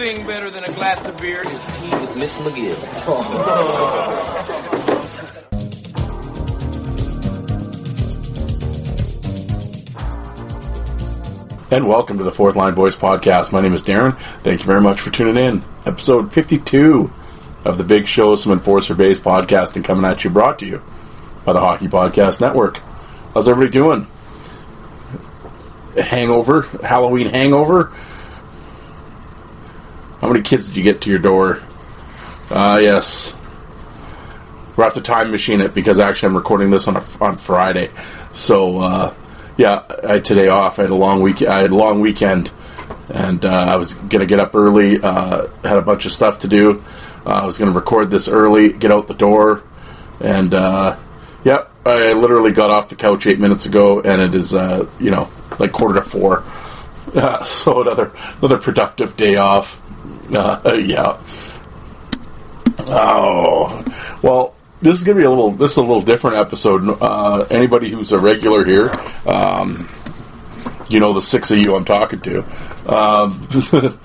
Thing better than a glass of beer is tea with Miss McGill. And welcome to the Fourth Line Voice Podcast. My name is Darren. Thank you very much for tuning in. Episode 52 of the Big Show, some Enforcer Base podcasting coming at you, brought to you by the Hockey Podcast Network. How's everybody doing? Hangover? Halloween hangover? How many kids did you get to your door? Ah, yes. We're have to time machine it because actually I'm recording this on a, on Friday. So, uh, yeah, I had today off. I had a long week. I had a long weekend, and uh, I was gonna get up early. Uh, had a bunch of stuff to do. Uh, I was gonna record this early, get out the door, and uh, yeah, I literally got off the couch eight minutes ago, and it is uh, you know like quarter to four. Uh, so another another productive day off. Uh, yeah. Oh well, this is gonna be a little. This is a little different episode. Uh, anybody who's a regular here, um, you know the six of you I'm talking to. Um,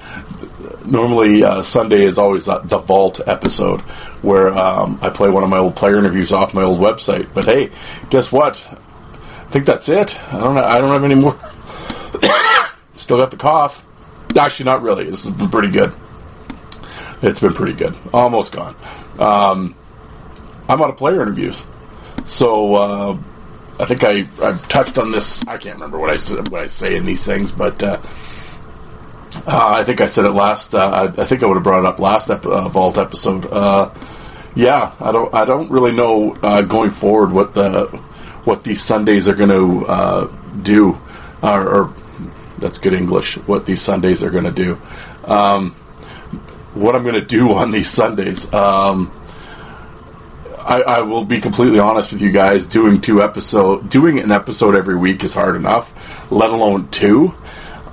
normally, uh, Sunday is always the, vault episode where um, I play one of my old player interviews off my old website. But hey, guess what? I think that's it. I don't. I don't have any more. Still got the cough. Actually, not really. This has been pretty good. It's been pretty good. Almost gone. Um, I'm out of player interviews, so uh, I think I I've touched on this. I can't remember what I said, what I say in these things, but uh, uh, I think I said it last. Uh, I, I think I would have brought it up last ep- uh, vault episode. Uh, yeah, I don't I don't really know going forward what the what these Sundays are going to do, or, or that's good English. What these Sundays are going to do. Um, what I'm going to do on these Sundays. Um, I, I will be completely honest with you guys. Doing two episode, doing an episode every week is hard enough. Let alone two.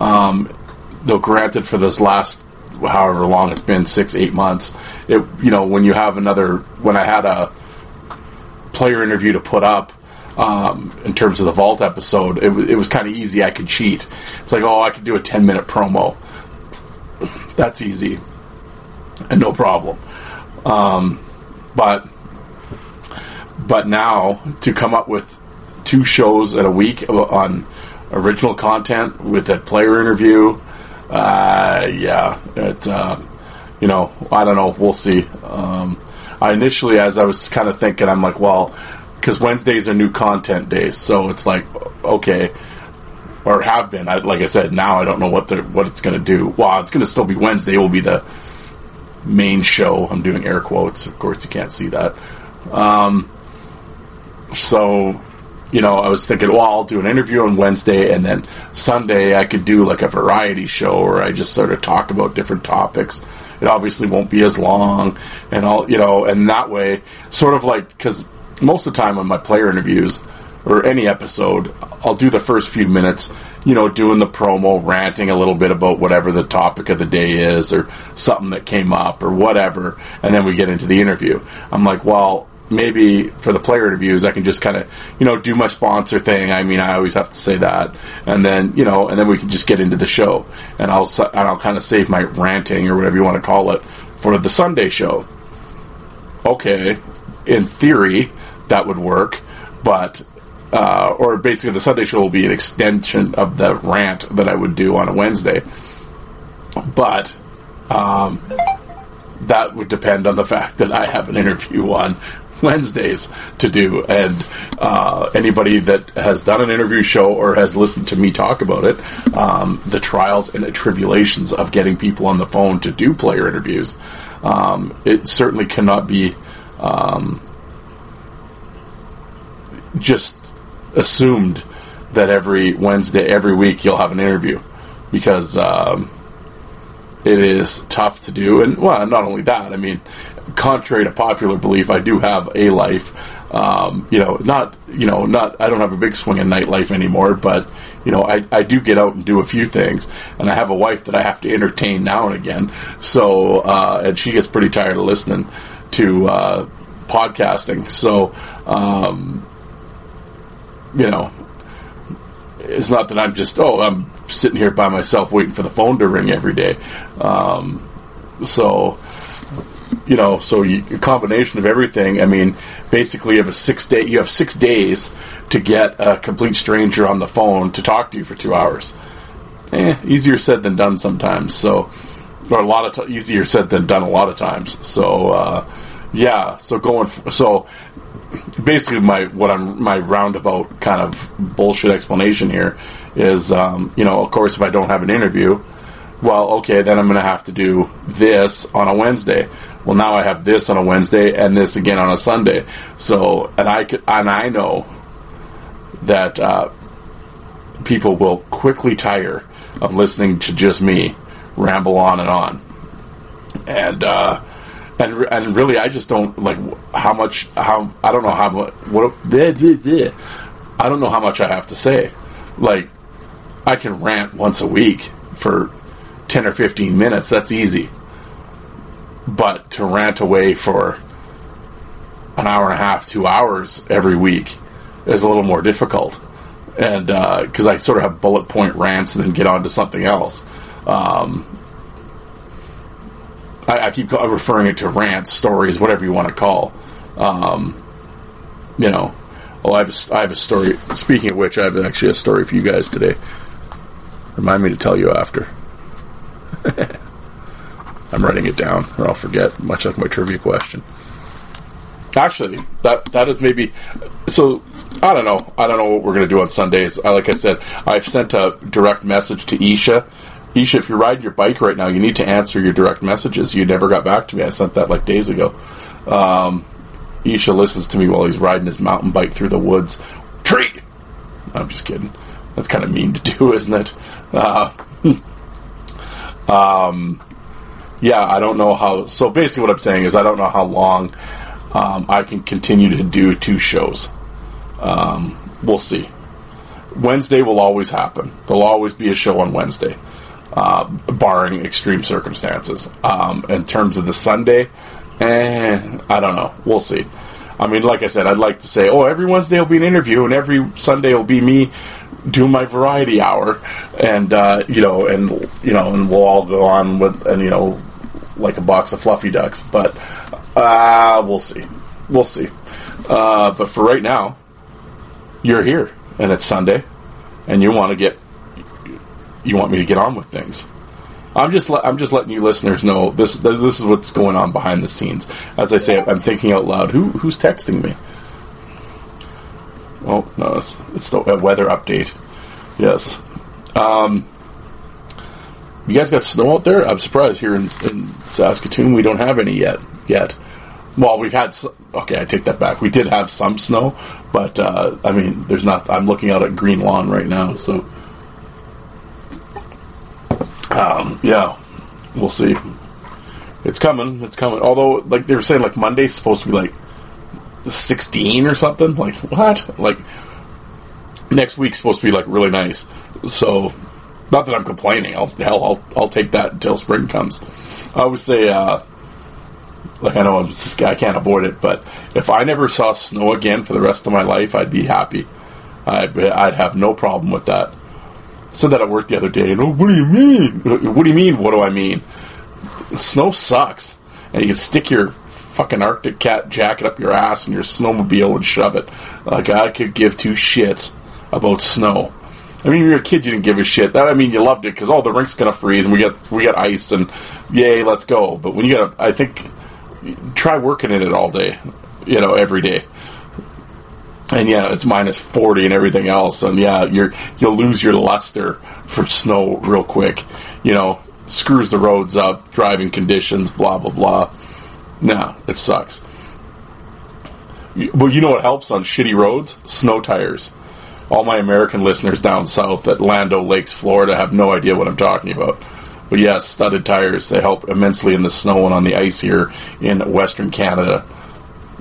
Um, though, granted, for this last however long it's been, six, eight months, it you know when you have another when I had a player interview to put up. Um, in terms of the vault episode, it, w- it was kind of easy. I could cheat. It's like, oh, I could do a ten minute promo. That's easy and no problem. Um, but but now to come up with two shows in a week on original content with a player interview, uh, yeah, it uh, you know I don't know. We'll see. Um, I initially, as I was kind of thinking, I'm like, well, because Wednesdays are new content days, so it's like okay. Or have been. I, like I said, now I don't know what the what it's going to do. Well, it's going to still be Wednesday. Will be the main show. I'm doing air quotes. Of course, you can't see that. Um, so, you know, I was thinking, well, I'll do an interview on Wednesday, and then Sunday I could do like a variety show where I just sort of talk about different topics. It obviously won't be as long, and all you know, and that way, sort of like because most of the time on my player interviews or any episode, I'll do the first few minutes, you know, doing the promo, ranting a little bit about whatever the topic of the day is or something that came up or whatever, and then we get into the interview. I'm like, well, maybe for the player interviews, I can just kind of, you know, do my sponsor thing. I mean, I always have to say that, and then, you know, and then we can just get into the show, and I'll and I'll kind of save my ranting or whatever you want to call it for the Sunday show. Okay, in theory, that would work, but uh, or basically the Sunday show will be an extension of the rant that I would do on a Wednesday. But um, that would depend on the fact that I have an interview on Wednesdays to do, and uh, anybody that has done an interview show or has listened to me talk about it, um, the trials and the tribulations of getting people on the phone to do player interviews, um, it certainly cannot be um, just assumed that every Wednesday, every week, you'll have an interview because um, it is tough to do. And well, not only that, I mean, contrary to popular belief, I do have a life. Um, you know, not you know, not I don't have a big swing in nightlife anymore, but you know, I, I do get out and do a few things, and I have a wife that I have to entertain now and again. So, uh, and she gets pretty tired of listening to uh, podcasting. So, um, you know, it's not that I'm just oh I'm sitting here by myself waiting for the phone to ring every day. Um, so you know, so you, a combination of everything. I mean, basically, you have a six day. You have six days to get a complete stranger on the phone to talk to you for two hours. Eh, easier said than done sometimes. So, or a lot of t- easier said than done a lot of times. So, uh, yeah. So going. F- so basically, my what I'm my roundabout kind of bullshit explanation here is, um, you know, of course, if I don't have an interview well, okay, then I'm going to have to do this on a Wednesday. Well, now I have this on a Wednesday and this again on a Sunday. So, and I and I know that uh, people will quickly tire of listening to just me ramble on and on, and uh, and and really, I just don't like how much how I don't know how much what I don't know how much I have to say. Like, I can rant once a week for 10 or 15 minutes, that's easy. But to rant away for an hour and a half, two hours every week is a little more difficult. And because uh, I sort of have bullet point rants and then get on to something else. Um, I, I, keep referring it to rants, stories, whatever you want to call. Um, you know, well, I have, a, I have a story. Speaking of which, I have actually a story for you guys today. Remind me to tell you after. I'm writing it down, or I'll forget. Much like my trivia question. Actually, that that is maybe so. I don't know. I don't know what we're going to do on Sundays. I, like I said, I've sent a direct message to Isha. Isha, if you're riding your bike right now, you need to answer your direct messages. You never got back to me. I sent that like days ago. Um, Isha listens to me while he's riding his mountain bike through the woods. Tree. I'm just kidding. That's kind of mean to do, isn't it? Uh, Um, yeah, I don't know how. So basically, what I'm saying is, I don't know how long um, I can continue to do two shows. Um, we'll see. Wednesday will always happen. There'll always be a show on Wednesday, uh, barring extreme circumstances. Um, in terms of the Sunday, eh, I don't know. We'll see. I mean, like I said, I'd like to say, oh, every Wednesday will be an interview, and every Sunday will be me do my variety hour, and uh, you know, and you know, and we'll all go on with, and you know, like a box of fluffy ducks. But uh, we'll see, we'll see. Uh, but for right now, you're here, and it's Sunday, and you want to get, you want me to get on with things. I'm just le- I'm just letting you listeners know this this is what's going on behind the scenes. As I say, I'm thinking out loud. Who who's texting me? Oh no, it's, it's the weather update. Yes. Um, you guys got snow out there? I'm surprised here in, in, Saskatoon we don't have any yet. Yet. Well, we've had. Okay, I take that back. We did have some snow, but uh, I mean, there's not. I'm looking out at green lawn right now, so. Um, yeah, we'll see. It's coming. It's coming. Although, like they were saying, like Monday's supposed to be like 16 or something. Like what? Like next week's supposed to be like really nice. So not that I'm complaining. I'll hell I'll I'll take that until spring comes. I would say uh, like I know I'm I can't avoid it, but if I never saw snow again for the rest of my life, I'd be happy. I'd, I'd have no problem with that. Said that at work the other day. And oh, what do you mean? What do you mean? What do I mean? Snow sucks, and you can stick your fucking Arctic cat jacket up your ass and your snowmobile and shove it. Like I could give two shits about snow. I mean, you're a kid, you didn't give a shit. That I mean, you loved it because all the rink's gonna freeze and we got we got ice and yay, let's go. But when you got, I think, try working in it all day, you know, every day. And yeah, it's minus forty and everything else, and yeah, you're you'll lose your luster for snow real quick. You know, screws the roads up, driving conditions, blah blah blah. No, it sucks. Well, you know what helps on shitty roads? Snow tires. all my American listeners down south at Land O' Lakes, Florida, have no idea what I'm talking about. But yes, studded tires they help immensely in the snow and on the ice here in Western Canada,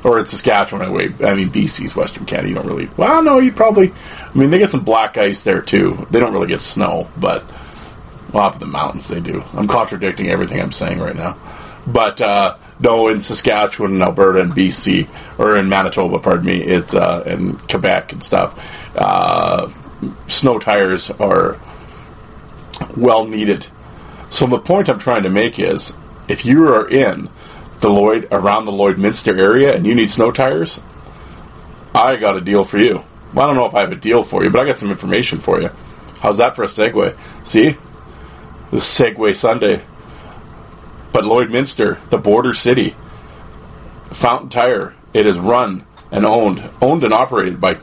or it's Saskatchewan. Anyway, I mean BC's Western Canada. You don't really. Well, no, you probably. I mean, they get some black ice there too. They don't really get snow, but well, up in the mountains they do. I'm contradicting everything I'm saying right now, but. uh no, in Saskatchewan and Alberta and BC, or in Manitoba, pardon me, it's uh, Quebec and stuff. Uh, snow tires are well needed. So the point I'm trying to make is, if you are in the Lloyd around the Lloydminster area and you need snow tires, I got a deal for you. Well, I don't know if I have a deal for you, but I got some information for you. How's that for a segue? See, The segue Sunday. But Lloydminster, the border city, Fountain Tire, it is run and owned, owned and operated by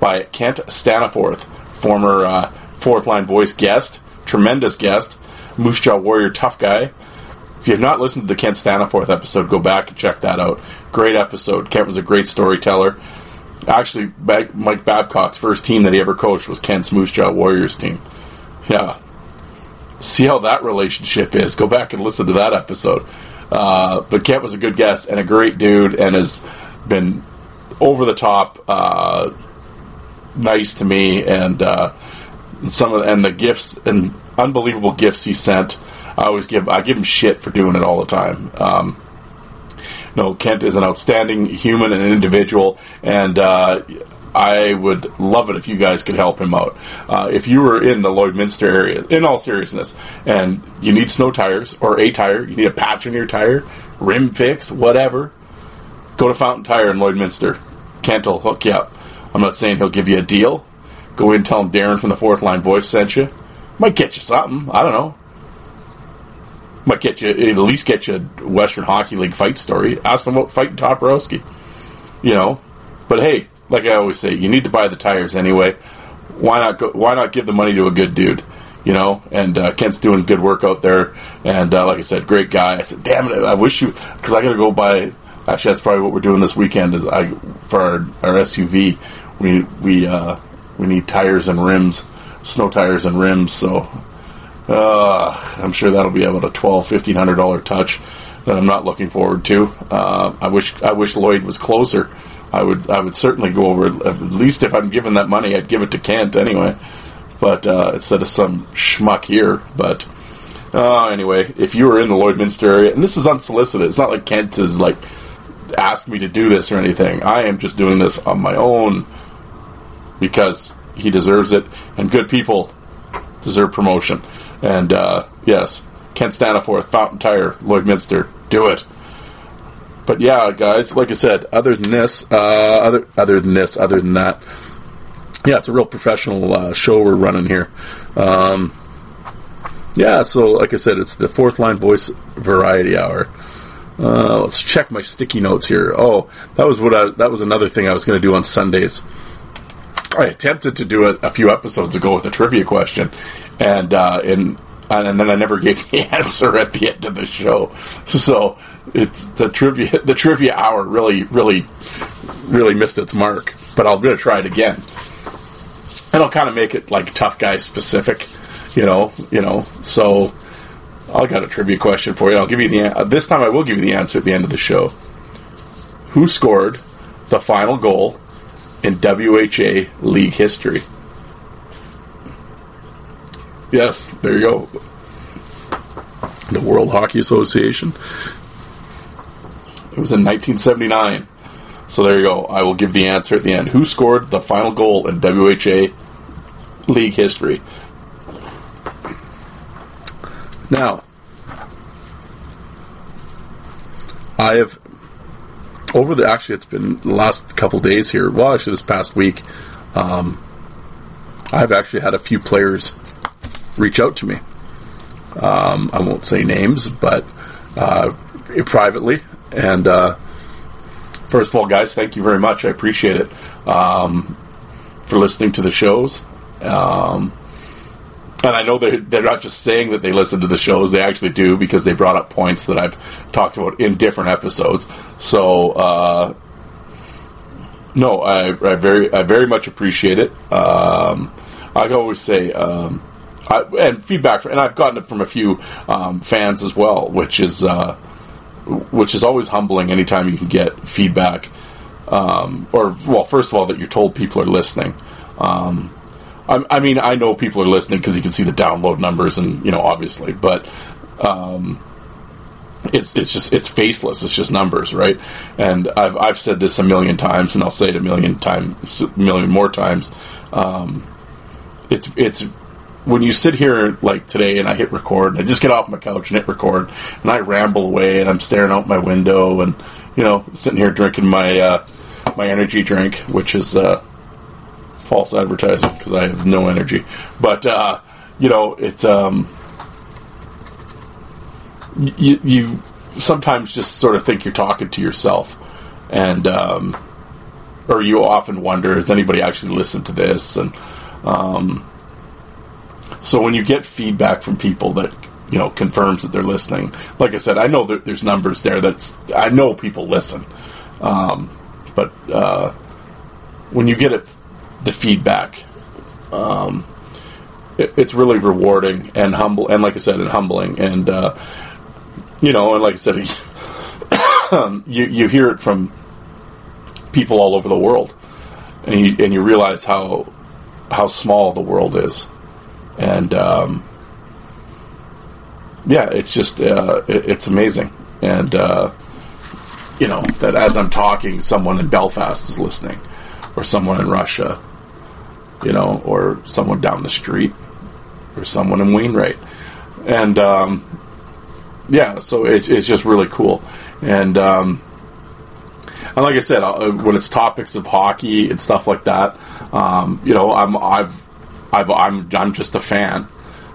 by Kent Staniforth, former uh, fourth line voice guest, tremendous guest, Moose Jaw Warrior tough guy. If you have not listened to the Kent Staniforth episode, go back and check that out. Great episode. Kent was a great storyteller. Actually, Mike Babcock's first team that he ever coached was Kent's Moose Jaw Warriors team. Yeah, see how that relationship is. Go back and listen to that episode. Uh, but Kent was a good guest and a great dude, and has been over the top uh, nice to me, and uh, some of and the gifts and unbelievable gifts he sent. I always give I give him shit for doing it all the time. Um, no, Kent is an outstanding human and individual, and uh, I would love it if you guys could help him out. Uh, if you were in the Lloydminster area, in all seriousness, and you need snow tires or a tire, you need a patch on your tire, rim fixed, whatever, go to Fountain Tire in Lloydminster. Kent will hook you up. I'm not saying he'll give you a deal. Go in and tell him Darren from the Fourth Line Voice sent you. Might get you something. I don't know. Might get you at least get you a Western Hockey League fight story. Ask him about fighting Toporowski. You know, but hey, like I always say, you need to buy the tires anyway. Why not? Go, why not give the money to a good dude? You know, and uh, Kent's doing good work out there. And uh, like I said, great guy. I said, damn it, I wish you because I got to go buy. Actually, that's probably what we're doing this weekend. Is I for our, our SUV, we we uh, we need tires and rims, snow tires and rims. So uh, I'm sure that'll be about a twelve, fifteen hundred dollar touch that I'm not looking forward to. Uh, I wish I wish Lloyd was closer I would I would certainly go over at least if I'm given that money, I'd give it to Kent anyway. But uh, instead of some schmuck here, but uh, anyway, if you were in the Lloydminster area, and this is unsolicited, it's not like Kent has like asked me to do this or anything. I am just doing this on my own because he deserves it, and good people deserve promotion. And uh, yes, Kent Staniforth, Fountain Tire, Lloydminster, do it but yeah, guys, like I said, other than this, uh, other other than this, other than that, yeah, it's a real professional uh, show we're running here. Um, yeah, so like I said, it's the fourth line voice variety hour. Uh, let's check my sticky notes here. Oh, that was what I, that was another thing I was going to do on Sundays. I attempted to do it a few episodes ago with a trivia question, and uh, in and then I never gave the answer at the end of the show. So it's the trivia. The trivia hour really, really, really missed its mark. But I'll gonna try it again, and I'll kind of make it like tough guy specific. You know, you know. So I'll got a trivia question for you. I'll give you the uh, this time. I will give you the answer at the end of the show. Who scored the final goal in WHA league history? Yes, there you go. The World Hockey Association. It was in 1979. So there you go. I will give the answer at the end. Who scored the final goal in WHA league history? Now, I have over the actually it's been the last couple days here. Well, actually this past week, um, I've actually had a few players reach out to me. Um, I won't say names, but uh, privately. And uh, first of all, guys, thank you very much. I appreciate it um, for listening to the shows. Um, and I know they're, they're not just saying that they listen to the shows, they actually do because they brought up points that I've talked about in different episodes. So, uh, No, I, I very I very much appreciate it. Um, I always say, um, I, and feedback, and I've gotten it from a few um, fans as well, which is uh, which is always humbling. Anytime you can get feedback, um, or well, first of all, that you're told people are listening. Um, I, I, mean, I know people are listening because you can see the download numbers, and you know, obviously, but um, it's it's just it's faceless. It's just numbers, right? And I've I've said this a million times, and I'll say it a million times, a million more times. Um, it's it's when you sit here like today, and I hit record, and I just get off my couch and hit record, and I ramble away, and I'm staring out my window, and you know, sitting here drinking my uh, my energy drink, which is uh, false advertising because I have no energy, but uh, you know, it's um you, you sometimes just sort of think you're talking to yourself, and um, or you often wonder, has anybody actually listened to this? And um, so when you get feedback from people that you know confirms that they're listening, like I said, I know that there's numbers there. That's I know people listen, um, but uh, when you get it, the feedback. Um, it's really rewarding and humble, and like I said, and humbling, and uh, you know, and like I said, you you hear it from people all over the world, and you and you realize how how small the world is, and um, yeah, it's just uh, it, it's amazing, and uh, you know that as I'm talking, someone in Belfast is listening, or someone in Russia, you know, or someone down the street, or someone in Wainwright, and um, yeah, so it's, it's just really cool. And um, and like I said, uh, when it's topics of hockey and stuff like that, um, you know, I'm I've, I've I'm I'm just a fan.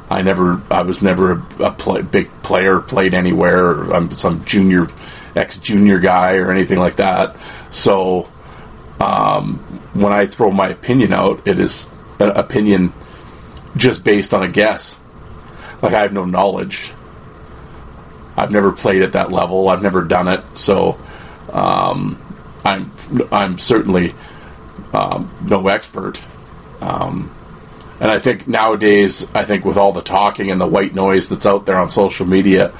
I never I was never a, a play, big player played anywhere. I'm some junior ex junior guy or anything like that. So um, when I throw my opinion out, it is an opinion just based on a guess. Like I have no knowledge I've never played at that level. I've never done it, so um, I'm I'm certainly um, no expert. Um, and I think nowadays, I think with all the talking and the white noise that's out there on social media,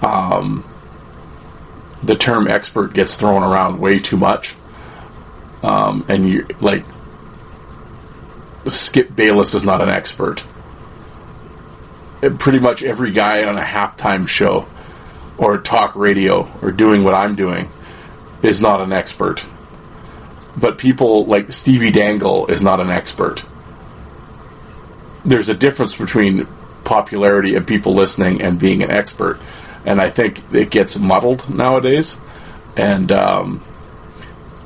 um, the term expert gets thrown around way too much. Um, and you like Skip Bayless is not an expert. Pretty much every guy on a halftime show or talk radio or doing what I'm doing is not an expert. But people like Stevie Dangle is not an expert. There's a difference between popularity and people listening and being an expert. And I think it gets muddled nowadays. And um,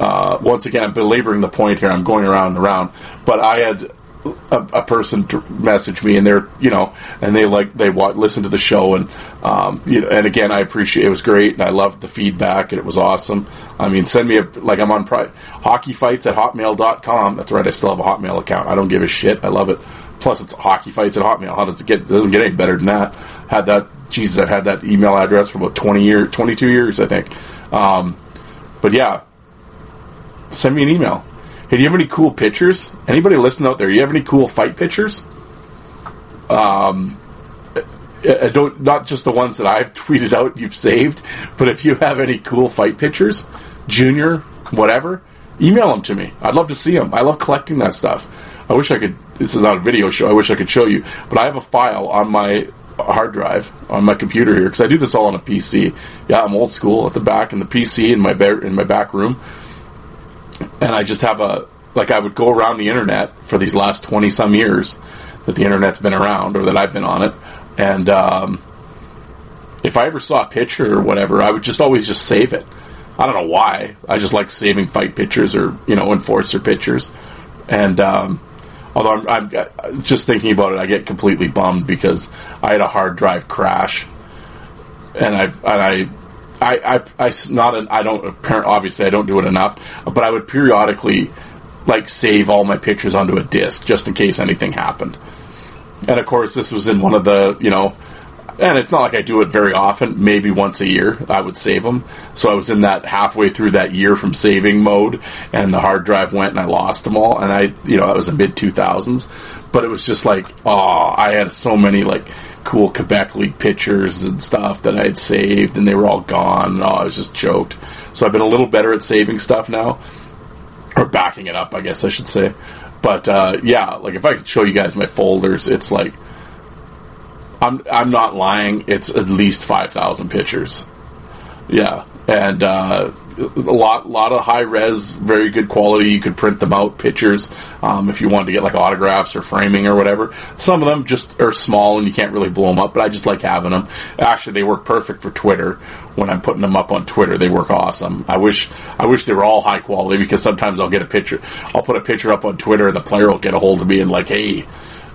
uh, once again, I'm belaboring the point here. I'm going around and around. But I had a, a, person message me and they're you know and they like they want listen to the show. And um, you know and again I appreciate it was great and I loved the feedback and it was awesome. I mean send me a like I'm on pri- hockey fights at hotmail.com that's right I still have a hotmail account. I don't give a shit. I love it. Plus it's hockey fights at hotmail. How does it get it doesn't get any better than that. Had that Jesus I've had that email address for about 20 years 22 years I think. Um, but yeah send me an email Hey, do you have any cool pictures? Anybody listening out there? You have any cool fight pictures? Um, I don't not just the ones that I've tweeted out you've saved, but if you have any cool fight pictures, junior, whatever, email them to me. I'd love to see them. I love collecting that stuff. I wish I could. This is not a video show. I wish I could show you, but I have a file on my hard drive on my computer here because I do this all on a PC. Yeah, I'm old school at the back in the PC in my in my back room and I just have a like I would go around the internet for these last twenty some years that the internet's been around or that I've been on it, and um, if I ever saw a picture or whatever, I would just always just save it. I don't know why. I just like saving fight pictures or you know enforcer pictures, and um, although I'm, I'm, just thinking about it, I get completely bummed because I had a hard drive crash, and I and I I, I, I not an, I don't apparent obviously I don't do it enough, but I would periodically like save all my pictures onto a disk just in case anything happened. And of course, this was in one of the you know and it's not like I do it very often. Maybe once a year, I would save them. So I was in that halfway through that year from saving mode, and the hard drive went, and I lost them all. And I, you know, that was the mid two thousands, but it was just like, oh, I had so many like cool Quebec League pictures and stuff that I had saved, and they were all gone. And oh, I was just choked. So I've been a little better at saving stuff now, or backing it up, I guess I should say. But uh, yeah, like if I could show you guys my folders, it's like I'm I'm not lying. It's at least five thousand pictures. Yeah, and uh, a lot lot of high res, very good quality. You could print them out pictures um, if you wanted to get like autographs or framing or whatever. Some of them just are small and you can't really blow them up, but I just like having them. Actually, they work perfect for Twitter. When I'm putting them up on Twitter, they work awesome. I wish I wish they were all high quality because sometimes I'll get a picture. I'll put a picture up on Twitter and the player will get a hold of me and like, hey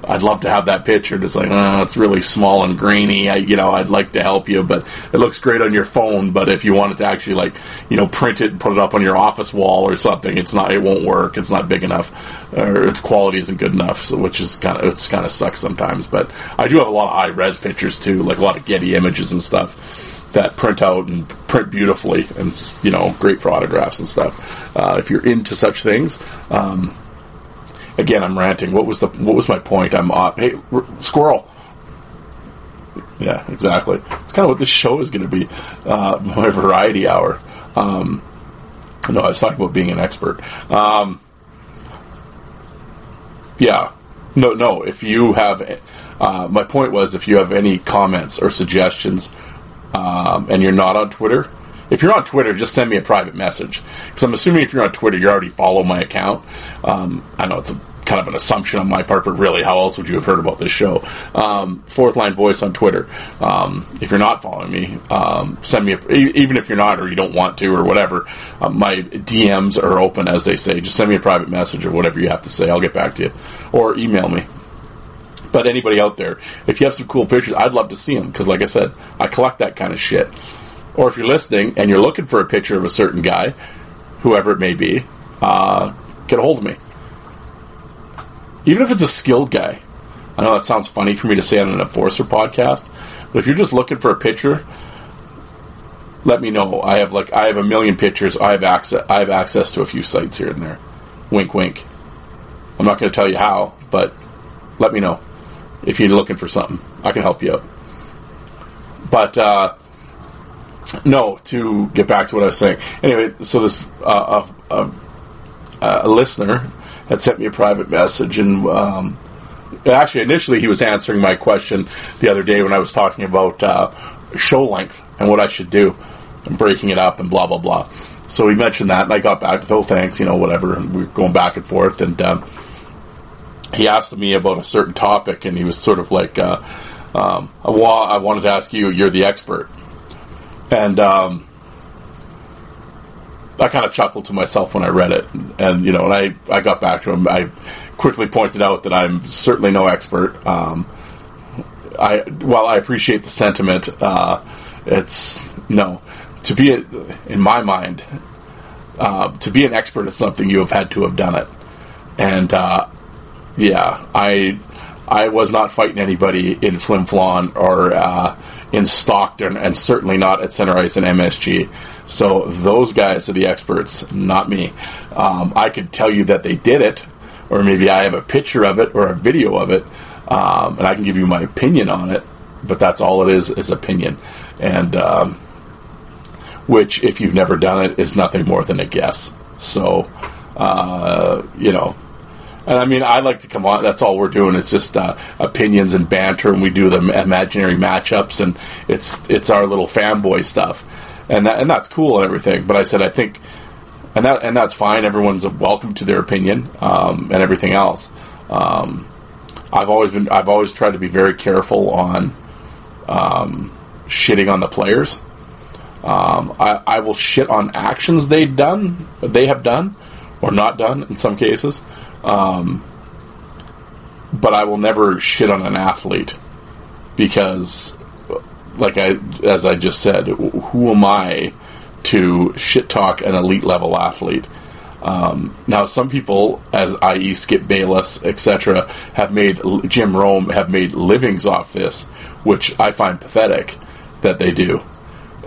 I'd love to have that picture. It's like, oh, it's really small and grainy. I, you know, I'd like to help you, but it looks great on your phone. But if you wanted to actually like, you know, print it and put it up on your office wall or something, it's not, it won't work. It's not big enough, or its quality isn't good enough. So, which is kind of, it's kind of sucks sometimes. But I do have a lot of high res pictures too, like a lot of Getty images and stuff that print out and print beautifully, and you know, great for autographs and stuff. Uh, if you're into such things. Um, again, I'm ranting. What was the what was my point? I'm on. Hey, r- squirrel. Yeah, exactly. It's kind of what this show is going to be. Uh, my variety hour. Um, no, I was talking about being an expert. Um, yeah, no, no. If you have, uh, my point was, if you have any comments or suggestions, um, and you're not on Twitter, if you're on Twitter, just send me a private message because I'm assuming if you're on Twitter, you already follow my account. Um, I know it's a kind of an assumption on my part, but really, how else would you have heard about this show? Um, Fourth Line Voice on Twitter. Um, if you're not following me, um, send me a, even if you're not or you don't want to or whatever. Uh, my DMs are open, as they say. Just send me a private message or whatever you have to say. I'll get back to you, or email me. But anybody out there, if you have some cool pictures, I'd love to see them because, like I said, I collect that kind of shit. Or if you're listening and you're looking for a picture of a certain guy, whoever it may be, uh, get a hold of me even if it's a skilled guy. I know that sounds funny for me to say on an enforcer podcast, but if you're just looking for a picture, let me know. I have like I have a million pictures. I have access. I have access to a few sites here and there. Wink, wink. I'm not going to tell you how, but let me know if you're looking for something. I can help you out. But uh, no, to get back to what I was saying. Anyway, so this uh, uh, uh a listener had sent me a private message, and um, actually, initially, he was answering my question the other day when I was talking about uh, show length and what I should do and breaking it up and blah blah blah. So he mentioned that, and I got back to oh thanks, you know, whatever, and we were going back and forth, and um, he asked me about a certain topic, and he was sort of like, uh, um, I wanted to ask you, you're the expert, and um, I kind of chuckled to myself when I read it, and you know, and I, I got back to him. I quickly pointed out that I'm certainly no expert. Um, I while I appreciate the sentiment, uh, it's no to be a, in my mind uh, to be an expert at something you have had to have done it, and uh, yeah, I I was not fighting anybody in Flin Flon or uh, in Stockton, and certainly not at Center Ice and MSG. So those guys are the experts, not me. Um, I could tell you that they did it, or maybe I have a picture of it or a video of it, um, and I can give you my opinion on it. But that's all it is is opinion, and um, which, if you've never done it, is nothing more than a guess. So, uh, you know, and I mean, I like to come on. That's all we're doing. It's just uh, opinions and banter, and we do the imaginary matchups, and it's it's our little fanboy stuff and that and that's cool and everything. But I said I think, and that and that's fine. Everyone's welcome to their opinion um, and everything else. Um, I've always been I've always tried to be very careful on um, shitting on the players. Um, I, I will shit on actions they've done, they have done, or not done in some cases. Um, but I will never shit on an athlete because like I as I just said, who am I to shit talk an elite level athlete? Um, now, some people, as i.e. Skip Bayless, etc., have made Jim Rome have made livings off this, which I find pathetic that they do,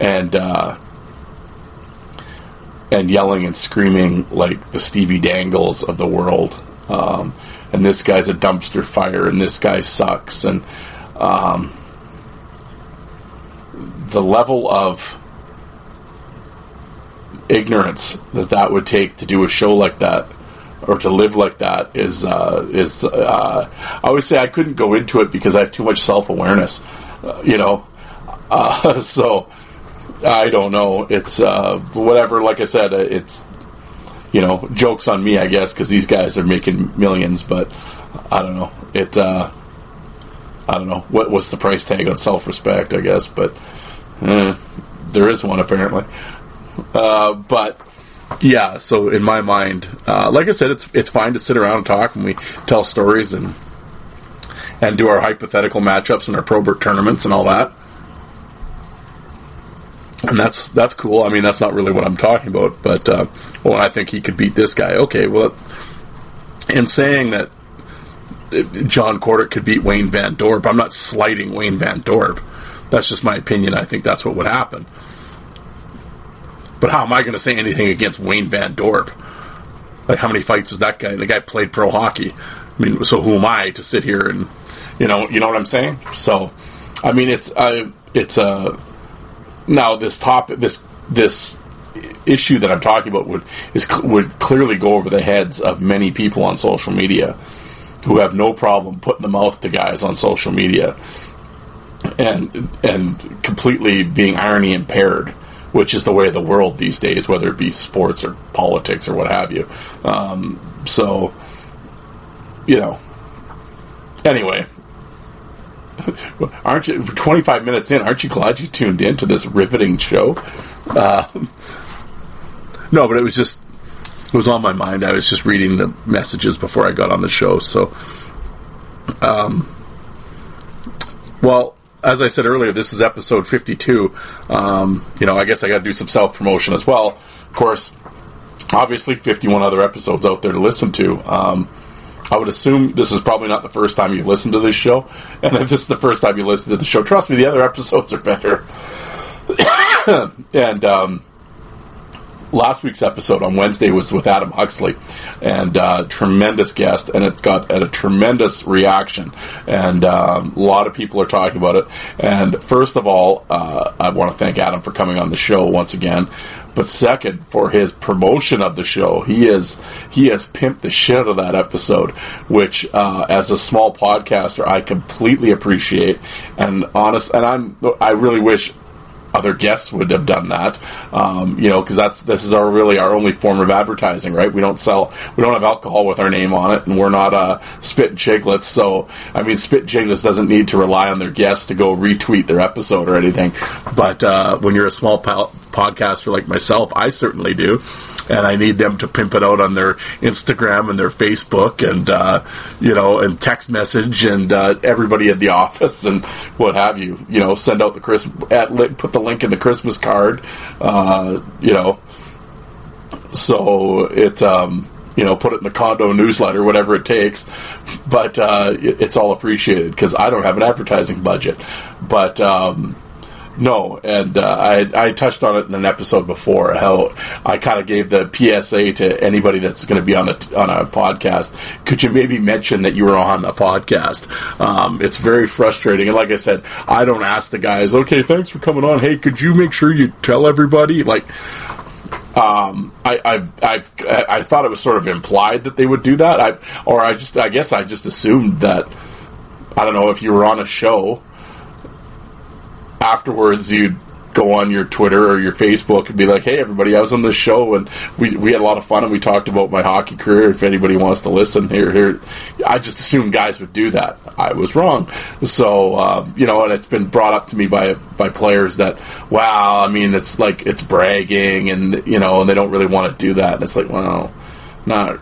and uh, and yelling and screaming like the Stevie Dangles of the world. Um, and this guy's a dumpster fire, and this guy sucks, and um, the level of ignorance that that would take to do a show like that or to live like that is uh, is uh, I always say I couldn't go into it because I have too much self awareness, uh, you know. Uh, so I don't know. It's uh, whatever. Like I said, uh, it's you know jokes on me, I guess, because these guys are making millions. But I don't know. It I don't know what what's the price tag on self respect. I guess, but eh, there is one apparently. Uh, but yeah, so in my mind, uh, like I said, it's it's fine to sit around and talk and we tell stories and and do our hypothetical matchups and our Probert tournaments and all that. And that's that's cool. I mean, that's not really what I'm talking about. But uh, well, I think he could beat this guy. Okay, well, in saying that John Kordic could beat Wayne Van Dorp, I'm not slighting Wayne Van Dorp. That's just my opinion. I think that's what would happen. But how am I going to say anything against Wayne Van Dorp? Like, how many fights was that guy? The guy played pro hockey. I mean, so who am I to sit here and, you know, you know what I'm saying? So, I mean, it's, uh, it's, uh, now this topic, this, this issue that I'm talking about would, is, would clearly go over the heads of many people on social media who have no problem putting the mouth to guys on social media and, and completely being irony impaired which is the way of the world these days, whether it be sports or politics or what have you. Um, so, you know. Anyway, aren't you 25 minutes in? Aren't you glad you tuned in to this riveting show? Uh, no, but it was just it was on my mind. I was just reading the messages before I got on the show. So, um, well, as I said earlier, this is episode 52. Um, you know, I guess I got to do some self promotion as well. Of course, obviously, 51 other episodes out there to listen to. Um, I would assume this is probably not the first time you listened to this show. And if this is the first time you listen to the show, trust me, the other episodes are better. and, um, last week's episode on Wednesday was with Adam Huxley, and uh, tremendous guest, and it's got a tremendous reaction, and um, a lot of people are talking about it. And first of all, uh, I want to thank Adam for coming on the show once again. But second, for his promotion of the show, he is he has pimped the shit out of that episode, which uh, as a small podcaster, I completely appreciate. And honest, and I'm I really wish other guests would have done that. Um, you know, because that's this is our really our only form of advertising, right? We don't sell, we don't have alcohol with our name on it, and we're not uh, Spittin' Chiclets. So, I mean, Spittin' Chiclets doesn't need to rely on their guests to go retweet their episode or anything. But uh, when you're a small po- podcaster like myself, I certainly do and I need them to pimp it out on their Instagram and their Facebook and uh, you know and text message and uh, everybody at the office and what have you. You know, send out the Christmas at, put the link in the Christmas card. Uh, you know, so it. Um, you know, put it in the condo newsletter, whatever it takes. But uh, it's all appreciated because I don't have an advertising budget. But um, no, and uh, I I touched on it in an episode before how I kind of gave the PSA to anybody that's going to be on a on a podcast. Could you maybe mention that you were on a podcast? Um, it's very frustrating, and like I said, I don't ask the guys. Okay, thanks for coming on. Hey, could you make sure you tell everybody? Like, um, I, I, I, I thought it was sort of implied that they would do that. I, or I just, I guess I just assumed that. I don't know if you were on a show afterwards you'd go on your Twitter or your Facebook and be like, "Hey, everybody, I was on this show and we we had a lot of fun and we talked about my hockey career. If anybody wants to listen, here, here." I just assumed guys would do that. I was wrong. So um, you know, and it's been brought up to me by by players that, wow, I mean, it's like it's bragging and you know, and they don't really want to do that. And it's like, well, not.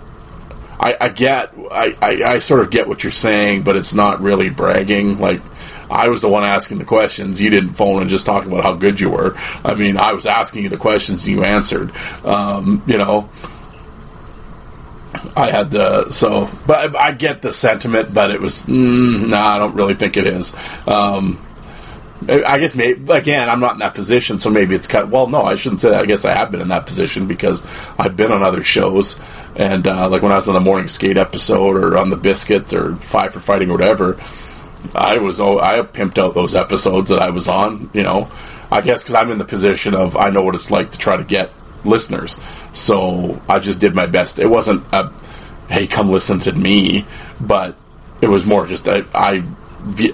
I, I get, I, I, I sort of get what you're saying, but it's not really bragging. Like, I was the one asking the questions. You didn't phone and just talk about how good you were. I mean, I was asking you the questions and you answered. Um, you know, I had the so, but I, I get the sentiment, but it was mm, no, I don't really think it is. Um, I guess maybe again, I'm not in that position, so maybe it's cut. Well, no, I shouldn't say that. I guess I have been in that position because I've been on other shows, and uh, like when I was on the morning skate episode or on the biscuits or five for fighting or whatever, I was I pimped out those episodes that I was on. You know, I guess because I'm in the position of I know what it's like to try to get listeners, so I just did my best. It wasn't a hey, come listen to me, but it was more just I, I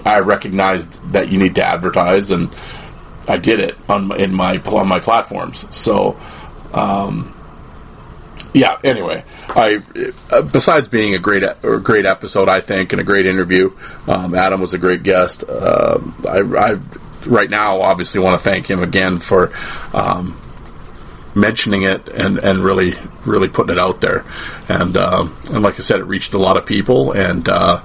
I recognized that you need to advertise, and I did it on in my on my platforms. So, um, yeah. Anyway, I uh, besides being a great or great episode, I think, and a great interview. Um, Adam was a great guest. Uh, I, I, right now obviously want to thank him again for. Um, mentioning it and, and really really putting it out there and uh, and like I said it reached a lot of people and uh,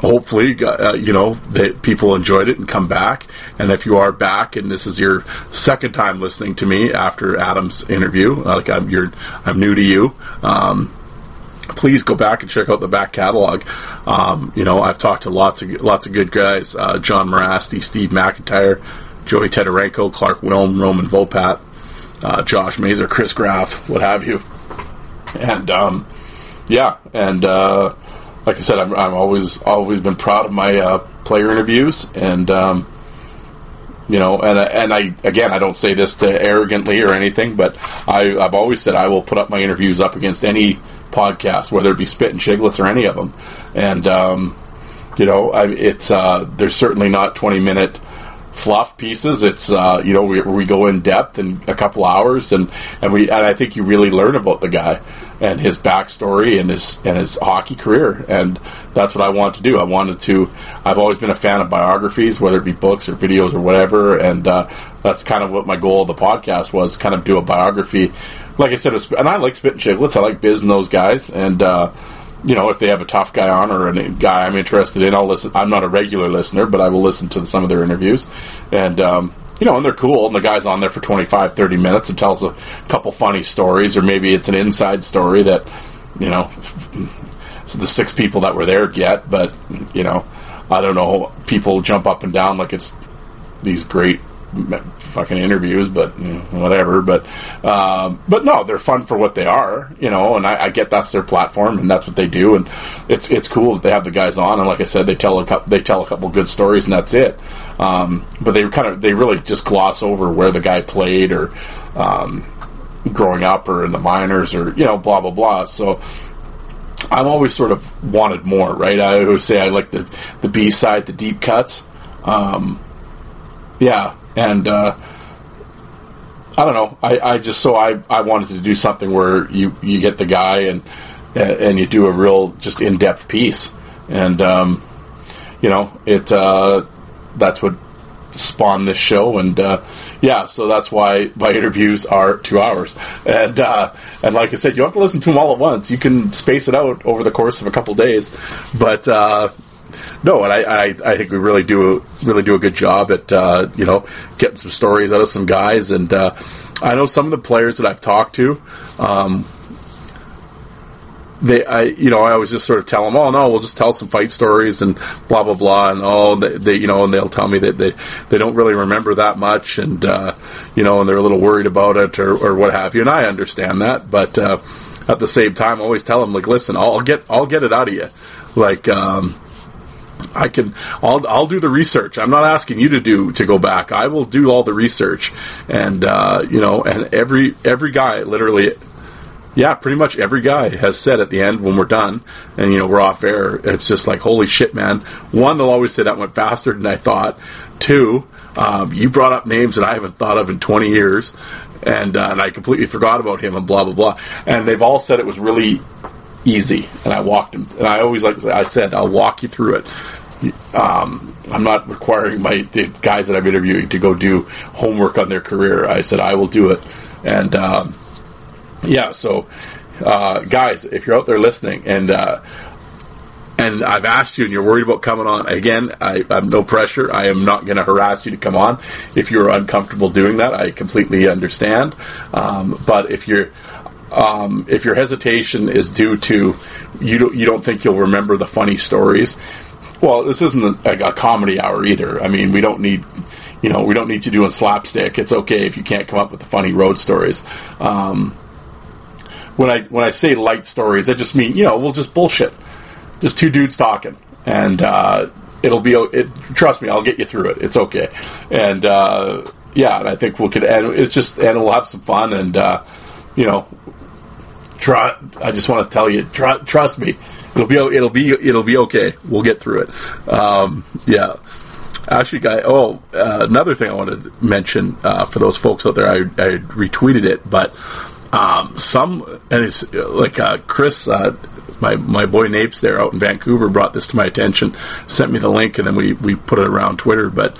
hopefully, uh, you know, that people enjoyed it and come back. And if you are back and this is your second time listening to me after Adam's interview, like I'm, you're, I'm new to you. Um, please go back and check out the back catalog. Um, you know, I've talked to lots of lots of good guys: uh, John Morasti, Steve McIntyre, Joey Tetarenko, Clark Wilm, Roman Vopat, uh, Josh Mazer, Chris Graff, what have you. And um, yeah, and uh, like I said, I'm, I'm always always been proud of my uh, player interviews, and um, you know, and and I again, I don't say this to arrogantly or anything, but I, I've always said I will put up my interviews up against any podcast, whether it be Spittin' Chiclets or any of them, and um, you know, I, it's uh, there's certainly not 20 minute fluff pieces. It's uh, you know we, we go in depth in a couple hours, and and we and I think you really learn about the guy and his backstory and his and his hockey career, and that's what I wanted to do. I wanted to. I've always been a fan of biographies, whether it be books or videos or whatever, and uh, that's kind of what my goal of the podcast was: kind of do a biography. Like I said, and I like Spittin' Chiclets. I like Biz and those guys, and. Uh, you know, if they have a tough guy on or a guy I'm interested in, I'll listen. I'm not a regular listener, but I will listen to some of their interviews. And, um, you know, and they're cool. And the guy's on there for 25, 30 minutes and tells a couple funny stories, or maybe it's an inside story that, you know, the six people that were there get. But, you know, I don't know. People jump up and down like it's these great fucking interviews, but you know, whatever. But um, but no, they're fun for what they are, you know. And I, I, get that's their platform and that's what they do, and it's it's cool that they have the guys on. And like I said, they tell a couple, they tell a couple good stories, and that's it. Um, but they kind of they really just gloss over where the guy played or um, growing up or in the minors or you know blah blah blah. So. I'm always sort of wanted more, right? I always say I like the the B side, the deep cuts. Um, yeah, and uh, I don't know. I, I just so I, I wanted to do something where you, you get the guy and and you do a real just in depth piece, and um, you know it. Uh, that's what spawned this show, and uh, yeah, so that's why my interviews are two hours, and uh, and like I said, you don't have to listen to them all at once. You can space it out over the course of a couple days, but uh, no, and I, I, I, think we really do really do a good job at uh, you know getting some stories out of some guys, and uh, I know some of the players that I've talked to. Um, they, I, you know, I always just sort of tell them, oh no, we'll just tell some fight stories and blah blah blah, and oh, they, they you know, and they'll tell me that they they don't really remember that much, and uh, you know, and they're a little worried about it or, or what have you, and I understand that, but uh, at the same time, I always tell them like, listen, I'll, I'll get I'll get it out of you, like. Um, I can I'll I'll do the research. I'm not asking you to do to go back. I will do all the research, and uh, you know, and every every guy literally, yeah, pretty much every guy has said at the end when we're done, and you know we're off air. It's just like holy shit, man. One, they'll always say that went faster than I thought. Two, um, you brought up names that I haven't thought of in 20 years, and uh, and I completely forgot about him and blah blah blah. And they've all said it was really easy. And I walked him, and I always like to say, I said, I'll walk you through it. Um, I'm not requiring my the guys that I'm interviewing to go do homework on their career. I said I will do it, and um, yeah. So, uh, guys, if you're out there listening, and uh, and I've asked you, and you're worried about coming on again, I, am no pressure. I am not going to harass you to come on. If you're uncomfortable doing that, I completely understand. Um, but if you're um, if your hesitation is due to you don't, you don't think you'll remember the funny stories, well, this isn't a, a comedy hour either. I mean, we don't need you know we don't need you doing slapstick. It's okay if you can't come up with the funny road stories. Um, when I when I say light stories, I just mean you know we'll just bullshit, just two dudes talking, and uh, it'll be it, trust me, I'll get you through it. It's okay, and uh, yeah, and I think we could and it's just and we'll have some fun and uh, you know try. I just want to tell you, try, trust me, it'll be it'll be it'll be okay. We'll get through it. Um, yeah. Actually, guy. Oh, uh, another thing I wanted to mention uh, for those folks out there, I, I retweeted it, but um, some and it's like uh, Chris, uh, my my boy Napes there out in Vancouver brought this to my attention, sent me the link, and then we we put it around Twitter. But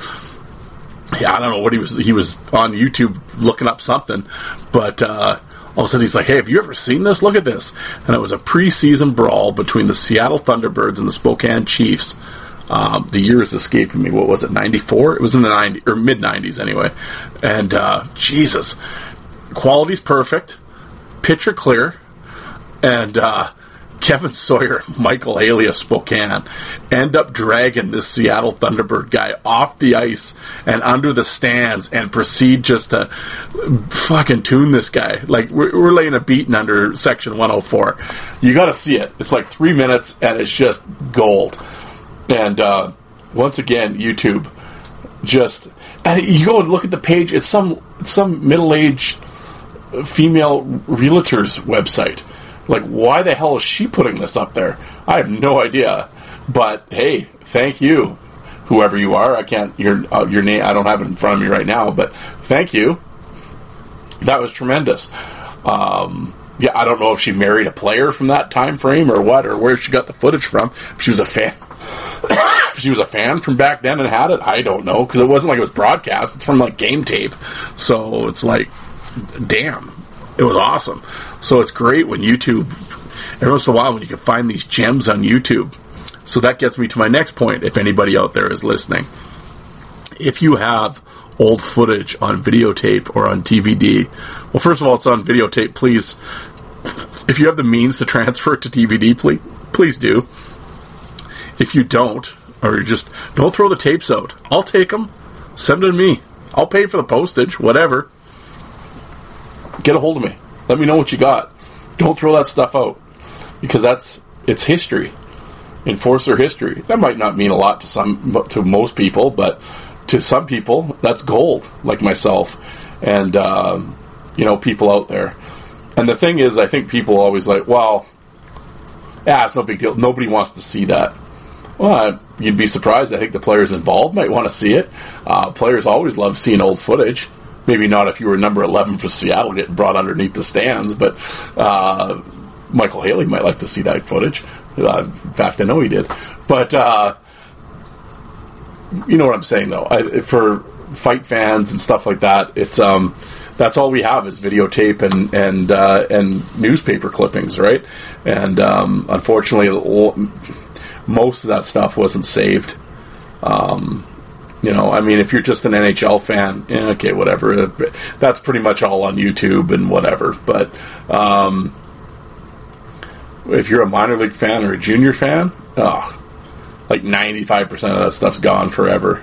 yeah, I don't know what he was. He was on YouTube looking up something, but uh, all of a sudden he's like, "Hey, have you ever seen this? Look at this!" And it was a preseason brawl between the Seattle Thunderbirds and the Spokane Chiefs. Um, the year is escaping me. What was it? Ninety four? It was in the ninety or mid nineties anyway. And uh, Jesus, quality's perfect, picture clear, and uh, Kevin Sawyer, Michael Alias Spokane, end up dragging this Seattle Thunderbird guy off the ice and under the stands and proceed just to fucking tune this guy. Like, we're, we're laying a beating under Section 104. You gotta see it. It's like three minutes and it's just gold. And, uh, once again, YouTube just, and you go and look at the page, it's some, it's some middle aged female realtor's website like, why the hell is she putting this up there? I have no idea. But hey, thank you, whoever you are. I can't your uh, your name. I don't have it in front of me right now, but thank you. That was tremendous. Um, yeah, I don't know if she married a player from that time frame or what, or where she got the footage from. She was a fan. she was a fan from back then and had it. I don't know because it wasn't like it was broadcast. It's from like game tape, so it's like, damn, it was awesome. So it's great when YouTube, every once in a while, when you can find these gems on YouTube. So that gets me to my next point. If anybody out there is listening, if you have old footage on videotape or on DVD, well, first of all, it's on videotape. Please, if you have the means to transfer it to DVD, please, please do. If you don't, or you just don't throw the tapes out, I'll take them. Send them to me. I'll pay for the postage, whatever get a hold of me. Let me know what you got. Don't throw that stuff out because that's it's history, enforcer history. That might not mean a lot to some to most people, but to some people that's gold, like myself, and um, you know people out there. And the thing is, I think people always like, well, yeah, it's no big deal. Nobody wants to see that. Well, you'd be surprised. I think the players involved might want to see it. Uh, players always love seeing old footage. Maybe not if you were number 11 for Seattle getting brought underneath the stands, but uh, Michael Haley might like to see that footage. Uh, in fact, I know he did. But uh, you know what I'm saying, though. I, for fight fans and stuff like that, it's um, that's all we have is videotape and and uh, and newspaper clippings, right? And um, unfortunately, most of that stuff wasn't saved. Um, you know, I mean, if you're just an NHL fan, yeah, okay, whatever. That's pretty much all on YouTube and whatever. But um, if you're a minor league fan or a junior fan, oh, like 95% of that stuff's gone forever.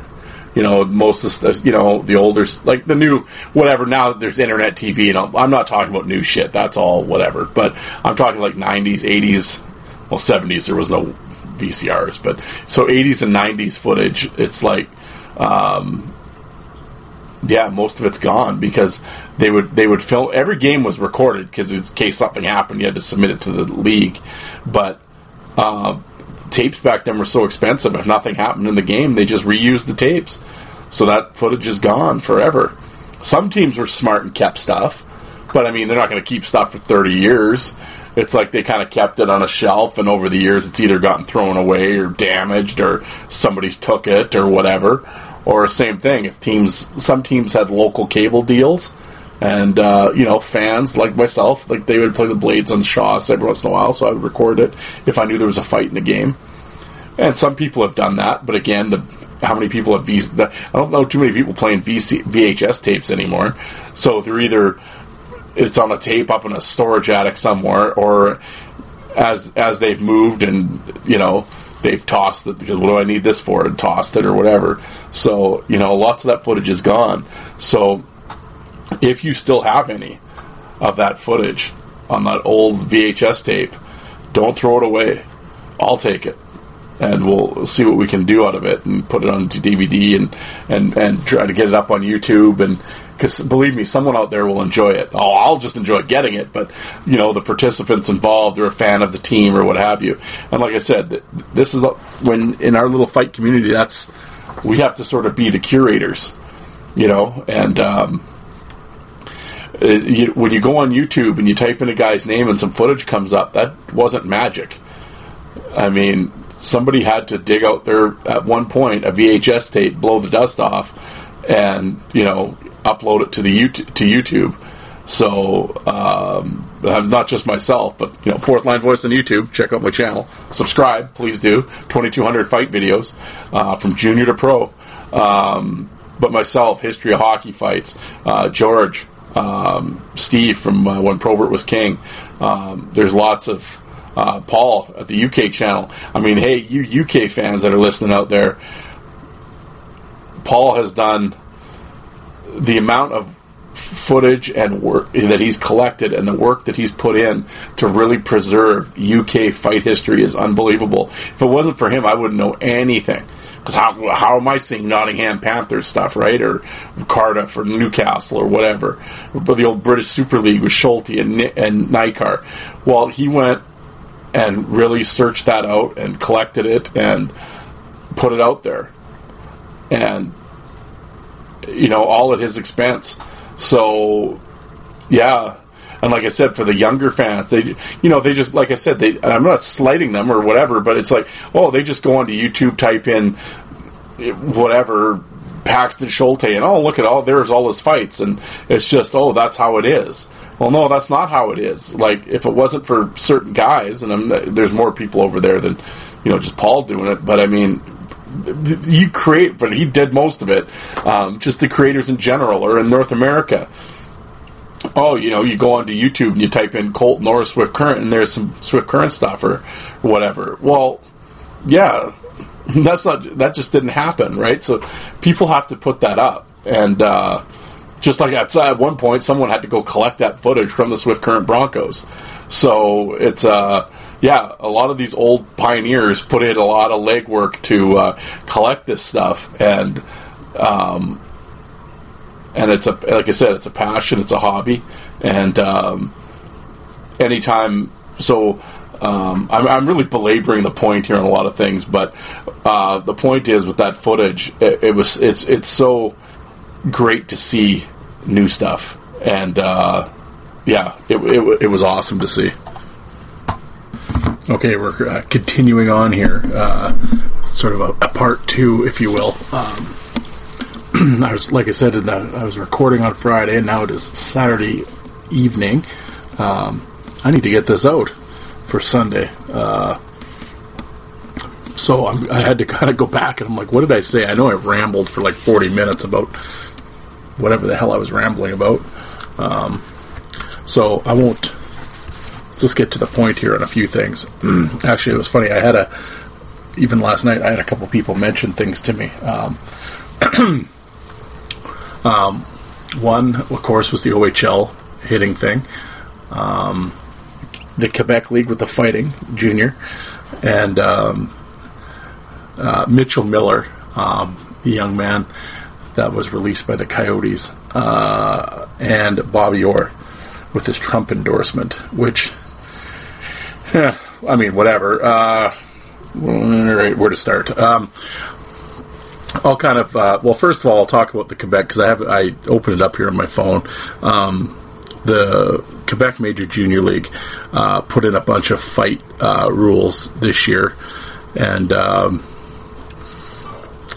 You know, most of the you know, the older, like the new, whatever, now that there's internet TV, and I'm not talking about new shit, that's all whatever. But I'm talking like 90s, 80s, well, 70s, there was no VCRs, but so 80s and 90s footage, it's like, um, yeah, most of it's gone because they would they would film every game was recorded because in case something happened, you had to submit it to the league. But uh, tapes back then were so expensive. If nothing happened in the game, they just reused the tapes, so that footage is gone forever. Some teams were smart and kept stuff, but I mean, they're not going to keep stuff for thirty years. It's like they kind of kept it on a shelf, and over the years, it's either gotten thrown away or damaged, or somebody's took it, or whatever or same thing, if teams, some teams had local cable deals, and uh, you know, fans like myself, like they would play the Blades on Shaw's every once in a while, so I would record it if I knew there was a fight in the game. And some people have done that, but again, the how many people have these? I don't know too many people playing VC, VHS tapes anymore. So they're either it's on a tape up in a storage attic somewhere, or as as they've moved and you know they've tossed it because what do I need this for and tossed it or whatever. So you know lots of that footage is gone. So if you still have any of that footage on that old VHS tape, don't throw it away. I'll take it and we'll see what we can do out of it and put it onto DVD and and and try to get it up on YouTube and because believe me, someone out there will enjoy it. Oh, I'll just enjoy getting it, but you know the participants involved are a fan of the team or what have you. And like I said, this is when in our little fight community, that's we have to sort of be the curators, you know, and. Um, you, when you go on YouTube and you type in a guy's name and some footage comes up, that wasn't magic. I mean, somebody had to dig out there at one point a VHS tape, blow the dust off, and you know upload it to the YouTube, to YouTube. So um, not just myself, but you know, fourth line voice on YouTube. Check out my channel. Subscribe, please do. Twenty two hundred fight videos uh, from junior to pro. Um, but myself, history of hockey fights. Uh, George, um, Steve from uh, when Probert was king. Um, there's lots of uh, Paul at the UK channel. I mean, hey, you UK fans that are listening out there, Paul has done the amount of footage and work that he's collected and the work that he's put in to really preserve UK fight history is unbelievable. If it wasn't for him, I wouldn't know anything. Because how, how am I seeing Nottingham Panthers stuff, right? Or Cardiff or Newcastle or whatever. But the old British Super League with Schulte and, and Nikar. Well, he went and really searched that out and collected it and put it out there. And, you know, all at his expense. So, yeah. And like I said, for the younger fans, they, you know, they just, like I said, they, I'm not slighting them or whatever, but it's like, oh, they just go onto YouTube, type in whatever, Paxton Schulte, and oh, look at all, there's all his fights. And it's just, oh, that's how it is. Well, no, that's not how it is. Like, if it wasn't for certain guys, and I'm, there's more people over there than, you know, just Paul doing it, but I mean, you create, but he did most of it. Um, just the creators in general, or in North America. Oh, you know, you go onto YouTube and you type in Colt Norris Swift Current, and there's some Swift Current stuff or whatever. Well, yeah, that's not that just didn't happen, right? So people have to put that up, and uh, just like at, at one point, someone had to go collect that footage from the Swift Current Broncos. So it's uh, yeah, a lot of these old pioneers put in a lot of legwork to uh, collect this stuff, and um, and it's a like I said, it's a passion, it's a hobby, and um, anytime so. Um, I'm, I'm, really belaboring the point here on a lot of things, but uh, the point is with that footage, it, it was it's it's so great to see new stuff, and uh, yeah, it, it, it was awesome to see. Okay, we're uh, continuing on here, uh, sort of a, a, part two, if you will. Um, I was, like I said, the, I was recording on Friday, and now it is Saturday evening. Um, I need to get this out for Sunday. Uh, so I'm, i had to kind of go back, and I'm like, what did I say? I know I rambled for like 40 minutes about whatever the hell I was rambling about. Um, so I won't let's just get to the point here on a few things. Actually, it was funny. I had a even last night. I had a couple people mention things to me. Um, um, one, of course, was the OHL hitting thing. Um, the Quebec League with the fighting junior, and um, uh, Mitchell Miller, um, the young man that was released by the Coyotes, uh, and Bobby Orr with his Trump endorsement, which yeah, I mean, whatever. Uh, where to start? Um, I'll kind of uh, well. First of all, I'll talk about the Quebec because I have I opened it up here on my phone. Um, the Quebec Major Junior League uh, put in a bunch of fight uh, rules this year, and um,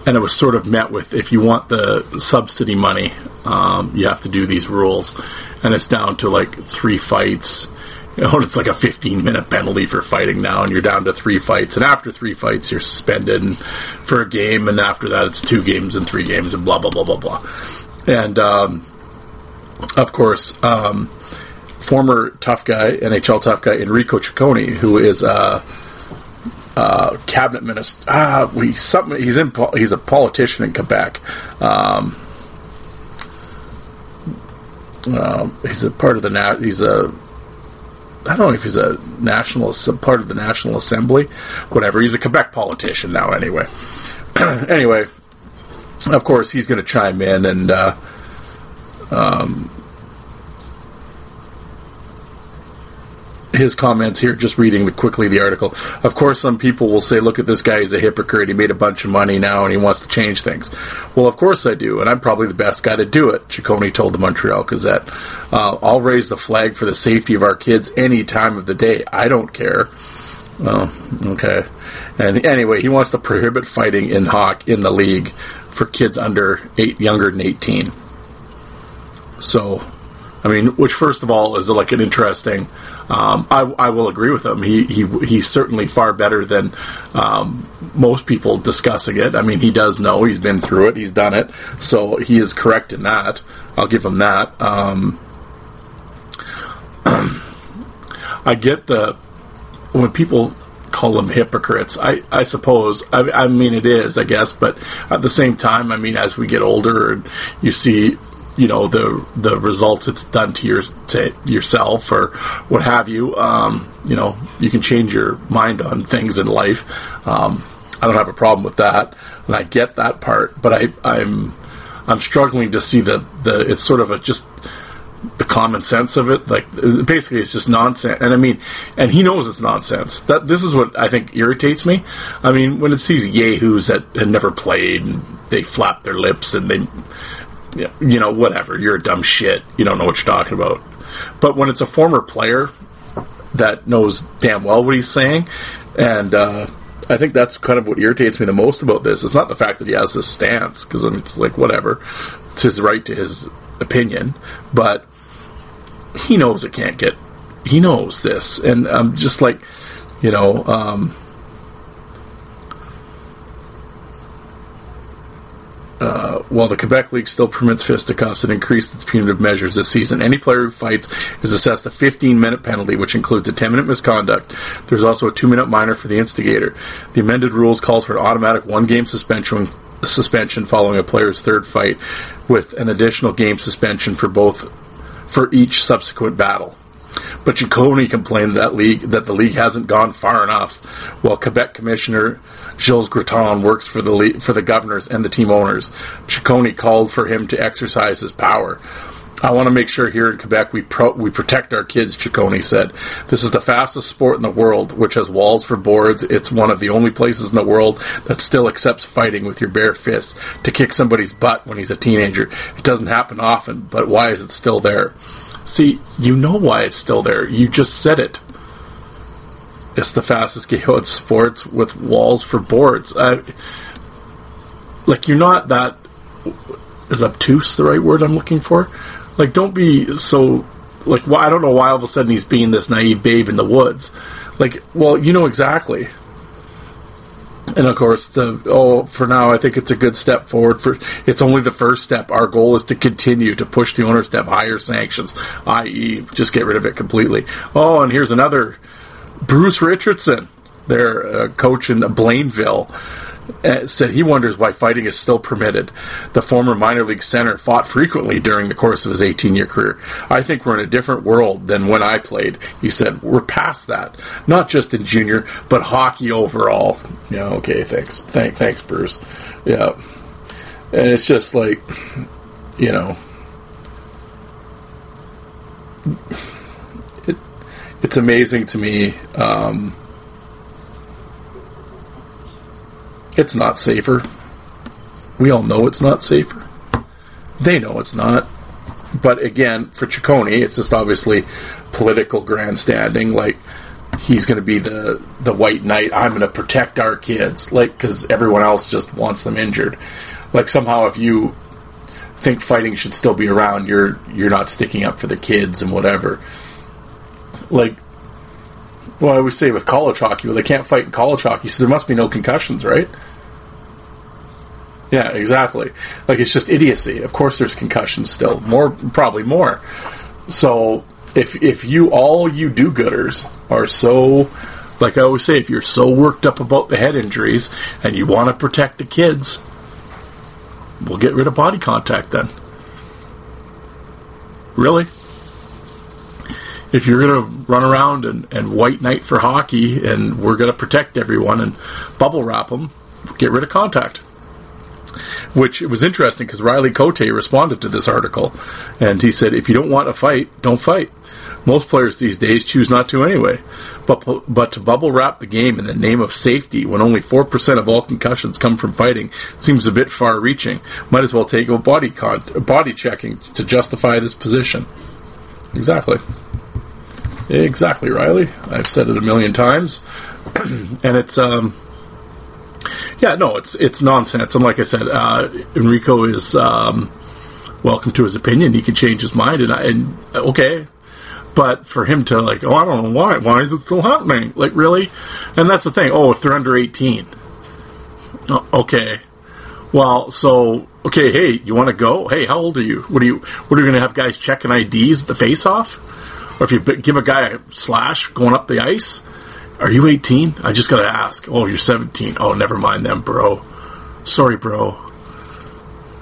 and it was sort of met with if you want the subsidy money, um, you have to do these rules, and it's down to like three fights you know, it's like a 15 minute penalty for fighting now, and you're down to three fights. And after three fights, you're suspended for a game, and after that, it's two games and three games, and blah blah blah blah blah. And um, of course, um, former tough guy, NHL tough guy Enrico Ciccone, who is a, cabinet minister. Ah, we something. He's in. He's a politician in Quebec. Um, uh, he's a part of the. He's a I don't know if he's a national part of the National Assembly, whatever. He's a Quebec politician now, anyway. anyway, of course, he's going to chime in and uh, um, his comments here, just reading the, quickly the article. Of course, some people will say, look at this guy, he's a hypocrite. He made a bunch of money now and he wants to change things. Well, of course I do, and I'm probably the best guy to do it, Ciccone told the Montreal Gazette. Uh, I'll raise the flag for the safety of our kids any time of the day. I don't care. Well, okay. And anyway, he wants to prohibit fighting in hawk in the league for kids under eight, younger than 18. So, I mean, which first of all is like an interesting. Um, I, I, will agree with him. He, he he's certainly far better than um, most people discussing it. I mean, he does know. He's been through it. He's done it. So he is correct in that. I'll give him that. Um, I get the when people call them hypocrites. I, I suppose. I, I mean, it is, I guess. But at the same time, I mean, as we get older you see you know the the results it's done to your to yourself or what have you. Um, you know, you can change your mind on things in life. Um, I don't have a problem with that, and I get that part. But I, I'm I'm struggling to see the the it's sort of a just the common sense of it. Like basically, it's just nonsense. And I mean, and he knows it's nonsense. That this is what I think irritates me. I mean, when it sees yahoos that had never played, and they flap their lips and they you know, whatever. You're a dumb shit. You don't know what you're talking about. But when it's a former player that knows damn well what he's saying, and uh, I think that's kind of what irritates me the most about this. It's not the fact that he has this stance because I mean, it's like whatever. It's his right to his opinion, but he knows it can't get. He knows this, and I'm just like, you know. Um, Uh, while the Quebec League still permits fisticuffs and increased its punitive measures this season, any player who fights is assessed a 15 minute penalty, which includes a 10 minute misconduct. There's also a 2 minute minor for the instigator. The amended rules calls for an automatic one game suspension suspension following a player's third fight, with an additional game suspension for both for each subsequent battle. But Ciccone complained that league that the league hasn't gone far enough, while Quebec Commissioner Gilles Courteau works for the league, for the governors and the team owners. Ciccone called for him to exercise his power. I want to make sure here in Quebec we pro- we protect our kids, Ciccone said. This is the fastest sport in the world, which has walls for boards. It's one of the only places in the world that still accepts fighting with your bare fists to kick somebody's butt when he's a teenager. It doesn't happen often, but why is it still there? See, you know why it's still there. You just said it. It's the fastest game in sports with walls for boards. I, like, you're not that. Is obtuse the right word I'm looking for? Like, don't be so. Like, why? I don't know why all of a sudden he's being this naive babe in the woods. Like, well, you know exactly and of course the oh for now i think it's a good step forward for it's only the first step. Our goal is to continue to push the owners to have higher sanctions i.e just get rid of it completely. Oh and here's another. Bruce richardson their uh, coach in blainville uh, said he wonders why fighting is still permitted. The former minor league center fought frequently during the course of his 18 year career. I think we're in a different world than when I played. He said, We're past that. Not just in junior, but hockey overall. Yeah, okay, thanks. Thank, thanks, Bruce. Yeah. And it's just like, you know, it, it's amazing to me. Um, It's not safer. We all know it's not safer. They know it's not. But again, for Ciccone, it's just obviously political grandstanding. Like he's going to be the the white knight. I'm going to protect our kids, like because everyone else just wants them injured. Like somehow, if you think fighting should still be around, you're you're not sticking up for the kids and whatever. Like, well, I always say with college hockey, well, they can't fight in college hockey, so there must be no concussions, right? Yeah, exactly. Like it's just idiocy. Of course, there's concussions still. More, probably more. So if if you all you do-gooders are so like I always say, if you're so worked up about the head injuries and you want to protect the kids, we'll get rid of body contact then. Really? If you're going to run around and, and white knight for hockey and we're going to protect everyone and bubble wrap them, get rid of contact. Which was interesting because Riley Cote responded to this article and he said, if you don't want to fight, don't fight. Most players these days choose not to anyway. But, but to bubble wrap the game in the name of safety when only 4% of all concussions come from fighting seems a bit far reaching. Might as well take a body, con- body checking to justify this position. Exactly. Exactly, Riley. I've said it a million times. and it's, um, yeah, no, it's it's nonsense. And like I said, uh, Enrico is um, welcome to his opinion. He can change his mind, and, I, and okay, but for him to like, oh, I don't know why. Why is it still happening? Like, really? And that's the thing. Oh, if they're under eighteen, oh, okay. Well, so okay. Hey, you want to go? Hey, how old are you? What are you? What are you going to have guys checking IDs at the face off? Or if you give a guy a slash going up the ice, are you 18? I just got to ask. Oh, you're 17. Oh, never mind them, bro. Sorry, bro.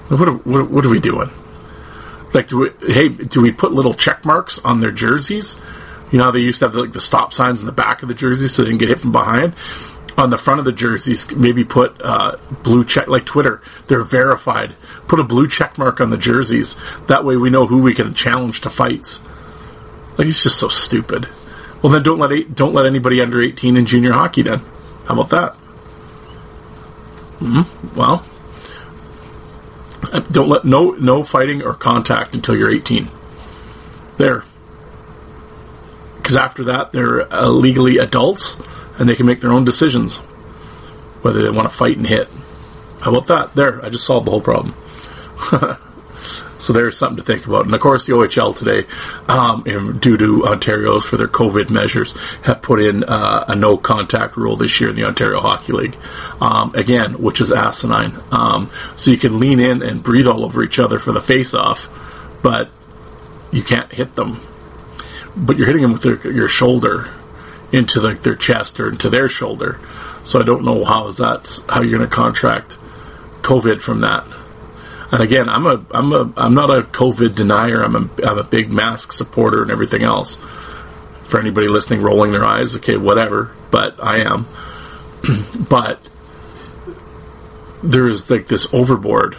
What are, what, what are we doing? Like, do we, hey, do we put little check marks on their jerseys? You know how they used to have like the stop signs in the back of the jerseys so they didn't get hit from behind. On the front of the jerseys, maybe put uh, blue check like Twitter. They're verified. Put a blue check mark on the jerseys. That way, we know who we can challenge to fights. Like it's just so stupid. Well, then don't let eight, don't let anybody under eighteen in junior hockey. Then, how about that? Mm-hmm. Well, don't let no no fighting or contact until you're 18. There, because after that they're uh, legally adults and they can make their own decisions whether they want to fight and hit. How about that? There, I just solved the whole problem. so there's something to think about. And of course, the OHL today, um, due to Ontario's for their COVID measures, have put in uh, a no contact rule this year in the Ontario Hockey League. Um, again, which is asinine. Um, so you can lean in and breathe all over each other for the face off, but you can't hit them. But you're hitting them with their, your shoulder into the, their chest or into their shoulder. So I don't know how is that how you're going to contract COVID from that. And again, I'm a I'm a I'm not a COVID denier. I'm a I'm a big mask supporter and everything else. For anybody listening, rolling their eyes, okay, whatever. But I am. but there's like this overboard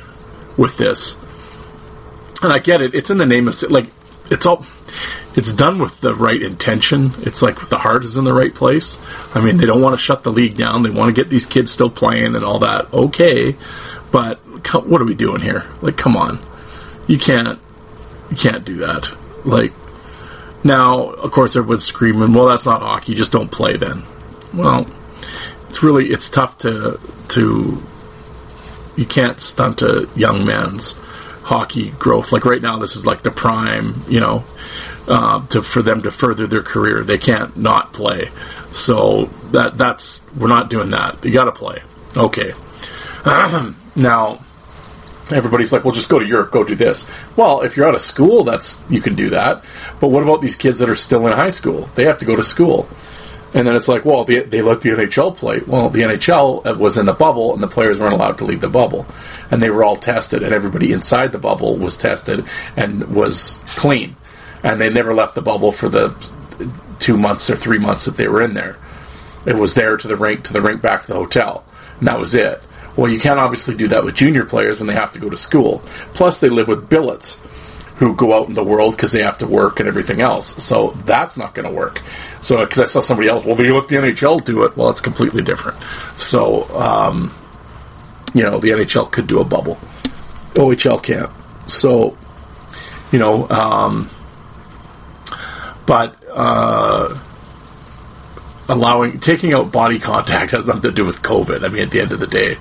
with this, and I get it. It's in the name of like it's all it's done with the right intention. It's like the heart is in the right place. I mean, they don't want to shut the league down. They want to get these kids still playing and all that. Okay, but what are we doing here? Like, come on, you can't, you can't do that. Like, now, of course, everyone's screaming, "Well, that's not hockey. Just don't play then." Well, it's really it's tough to to you can't stunt a young man's hockey growth. Like right now, this is like the prime, you know, uh, to for them to further their career. They can't not play. So that that's we're not doing that. You got to play. Okay. now everybody's like, well, just go to Europe, go do this. Well, if you're out of school, that's you can do that. But what about these kids that are still in high school? They have to go to school. And then it's like, well, they, they let the NHL play. Well, the NHL uh, was in the bubble, and the players weren't allowed to leave the bubble. And they were all tested, and everybody inside the bubble was tested and was clean. And they never left the bubble for the two months or three months that they were in there. It was there to the rink, to the rink, back to the hotel. And that was it. Well, you can't obviously do that with junior players when they have to go to school. Plus, they live with billets who go out in the world because they have to work and everything else. So that's not going to work. So because I saw somebody else, well, they let the NHL do it. Well, it's completely different. So um, you know, the NHL could do a bubble. OHL can't. So you know, um, but. Uh, allowing taking out body contact has nothing to do with COVID. I mean, at the end of the day.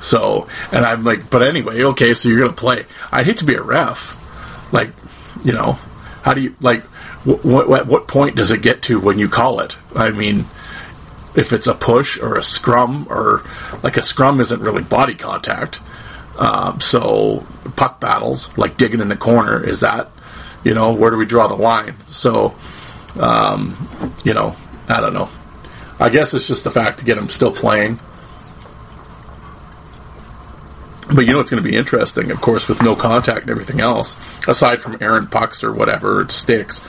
So, and I'm like, but anyway, okay, so you're gonna play. I'd hate to be a ref. Like, you know, how do you like? What what, what point does it get to when you call it? I mean, if it's a push or a scrum or like a scrum isn't really body contact. Um, so puck battles, like digging in the corner, is that You know, where do we draw the line? So, um, you know, I don't know. I guess it's just the fact to get him still playing. But you know it's going to be interesting, of course, with no contact and everything else, aside from Aaron pucks or whatever, it sticks.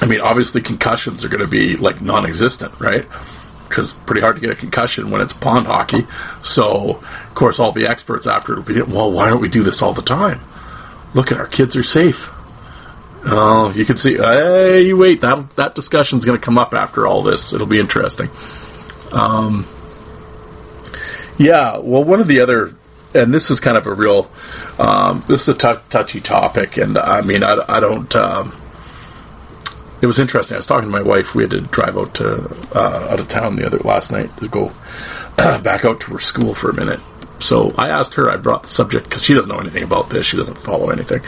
I mean, obviously concussions are going to be like non-existent, right? Because pretty hard to get a concussion when it's pond hockey. So, of course, all the experts after it'll be, well, why don't we do this all the time? Look at our kids are safe. Oh, you can see. Hey, wait, that that discussion's going to come up after all this. It'll be interesting. Um, yeah. Well, one of the other, and this is kind of a real, um, this is a t- touchy topic, and I mean, I, I don't. Um, it was interesting. I was talking to my wife. We had to drive out to uh, out of town the other last night to go back out to her school for a minute. So I asked her. I brought the subject because she doesn't know anything about this. She doesn't follow anything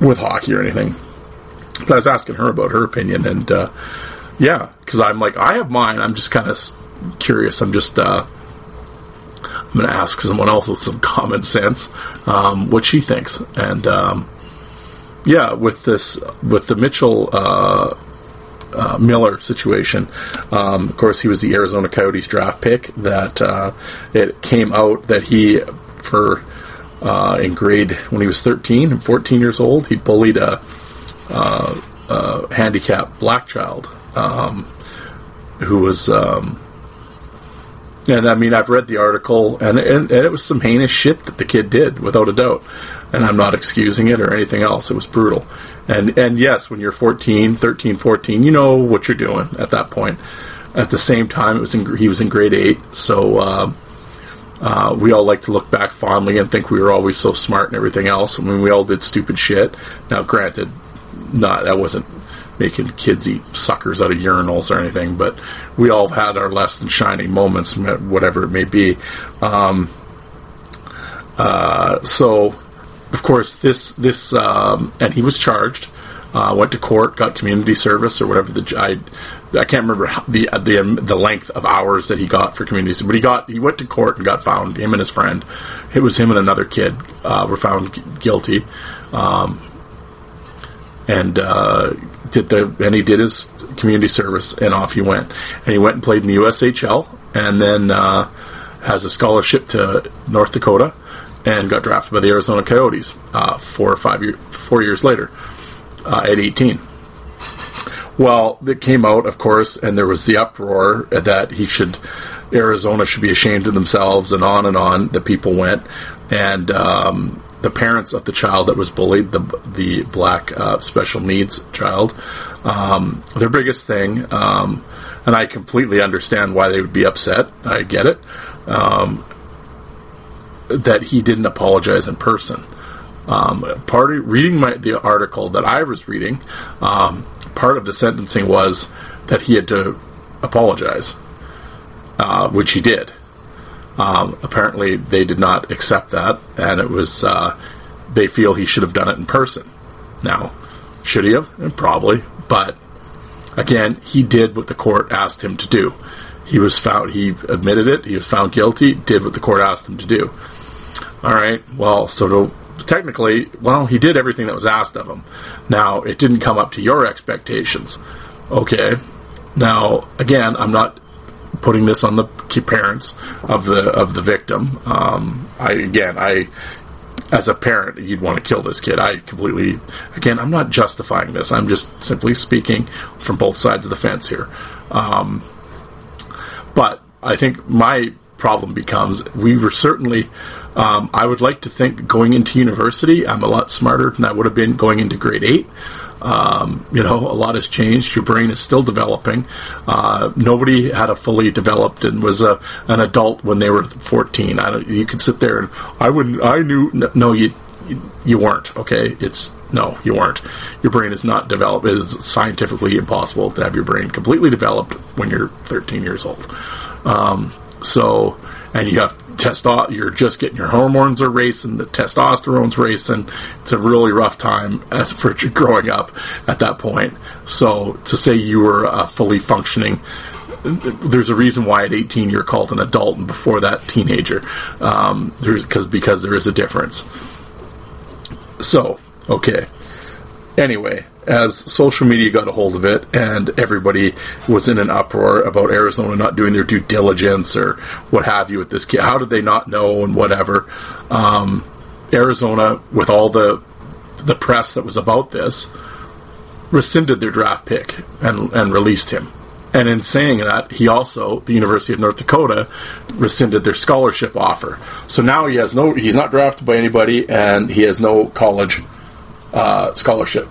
with hockey or anything. But I was asking her about her opinion, and uh, yeah, because I'm like, I have mine. I'm just kind of curious. I'm just uh, I'm going to ask someone else with some common sense um, what she thinks, and um, yeah, with this with the Mitchell. Uh, uh, Miller situation. Um, of course, he was the Arizona Coyotes draft pick. That uh, it came out that he, for uh, in grade when he was 13 and 14 years old, he bullied a, uh, a handicapped black child um, who was. And I mean, I've read the article, and, and, and it was some heinous shit that the kid did, without a doubt. And I'm not excusing it or anything else. It was brutal. And and yes, when you're 14, 13, 14, you know what you're doing at that point. At the same time, it was in, he was in grade eight, so uh, uh, we all like to look back fondly and think we were always so smart and everything else. I mean, we all did stupid shit. Now, granted, not that wasn't making kids eat suckers out of urinals or anything, but we all had our less than shining moments, whatever it may be. Um, uh, so, of course, this this um, and he was charged. Uh, went to court, got community service or whatever the I, I can't remember the the the length of hours that he got for community service, but he got he went to court and got found. Him and his friend, it was him and another kid uh, were found guilty, um, and uh, did the and he did his community service and off he went, and he went and played in the USHL and then uh, has a scholarship to North Dakota and got drafted by the Arizona Coyotes uh, four or five year, four years later uh, at 18. Well, it came out, of course, and there was the uproar that he should, Arizona should be ashamed of themselves, and on and on. The people went, and um, the parents of the child that was bullied, the the black uh, special needs child, um, their biggest thing, um, and I completely understand why they would be upset. I get it. Um, that he didn't apologize in person. Um, part of reading my, the article that I was reading, um, part of the sentencing was that he had to apologize, uh, which he did. Um, apparently, they did not accept that, and it was uh, they feel he should have done it in person. Now, should he have? Probably, but again, he did what the court asked him to do. He was found. He admitted it. He was found guilty. Did what the court asked him to do. All right. Well, so to technically, well, he did everything that was asked of him. Now, it didn't come up to your expectations. Okay. Now, again, I'm not putting this on the parents of the of the victim. Um, I again, I as a parent, you'd want to kill this kid. I completely, again, I'm not justifying this. I'm just simply speaking from both sides of the fence here. Um, but I think my problem becomes we were certainly um, I would like to think going into university, I'm a lot smarter than I would have been going into grade eight. Um, you know, a lot has changed. Your brain is still developing. Uh, nobody had a fully developed and was a, an adult when they were 14. I don't, you could sit there and I wouldn't. I knew. No, you you weren't. Okay, it's no, you weren't. Your brain is not developed. It is scientifically impossible to have your brain completely developed when you're 13 years old. Um, so, and you have testo- you're just getting your hormones are racing, the testosterone's racing. It's a really rough time as for growing up at that point. So to say you were uh, fully functioning, there's a reason why at 18 you're called an adult and before that teenager. Um, there's because because there is a difference. So okay. anyway, as social media got a hold of it and everybody was in an uproar about Arizona not doing their due diligence or what have you with this kid, how did they not know and whatever? Um, Arizona, with all the the press that was about this, rescinded their draft pick and and released him. And in saying that, he also, the University of North Dakota, rescinded their scholarship offer. So now he has no, he's not drafted by anybody, and he has no college uh, scholarship.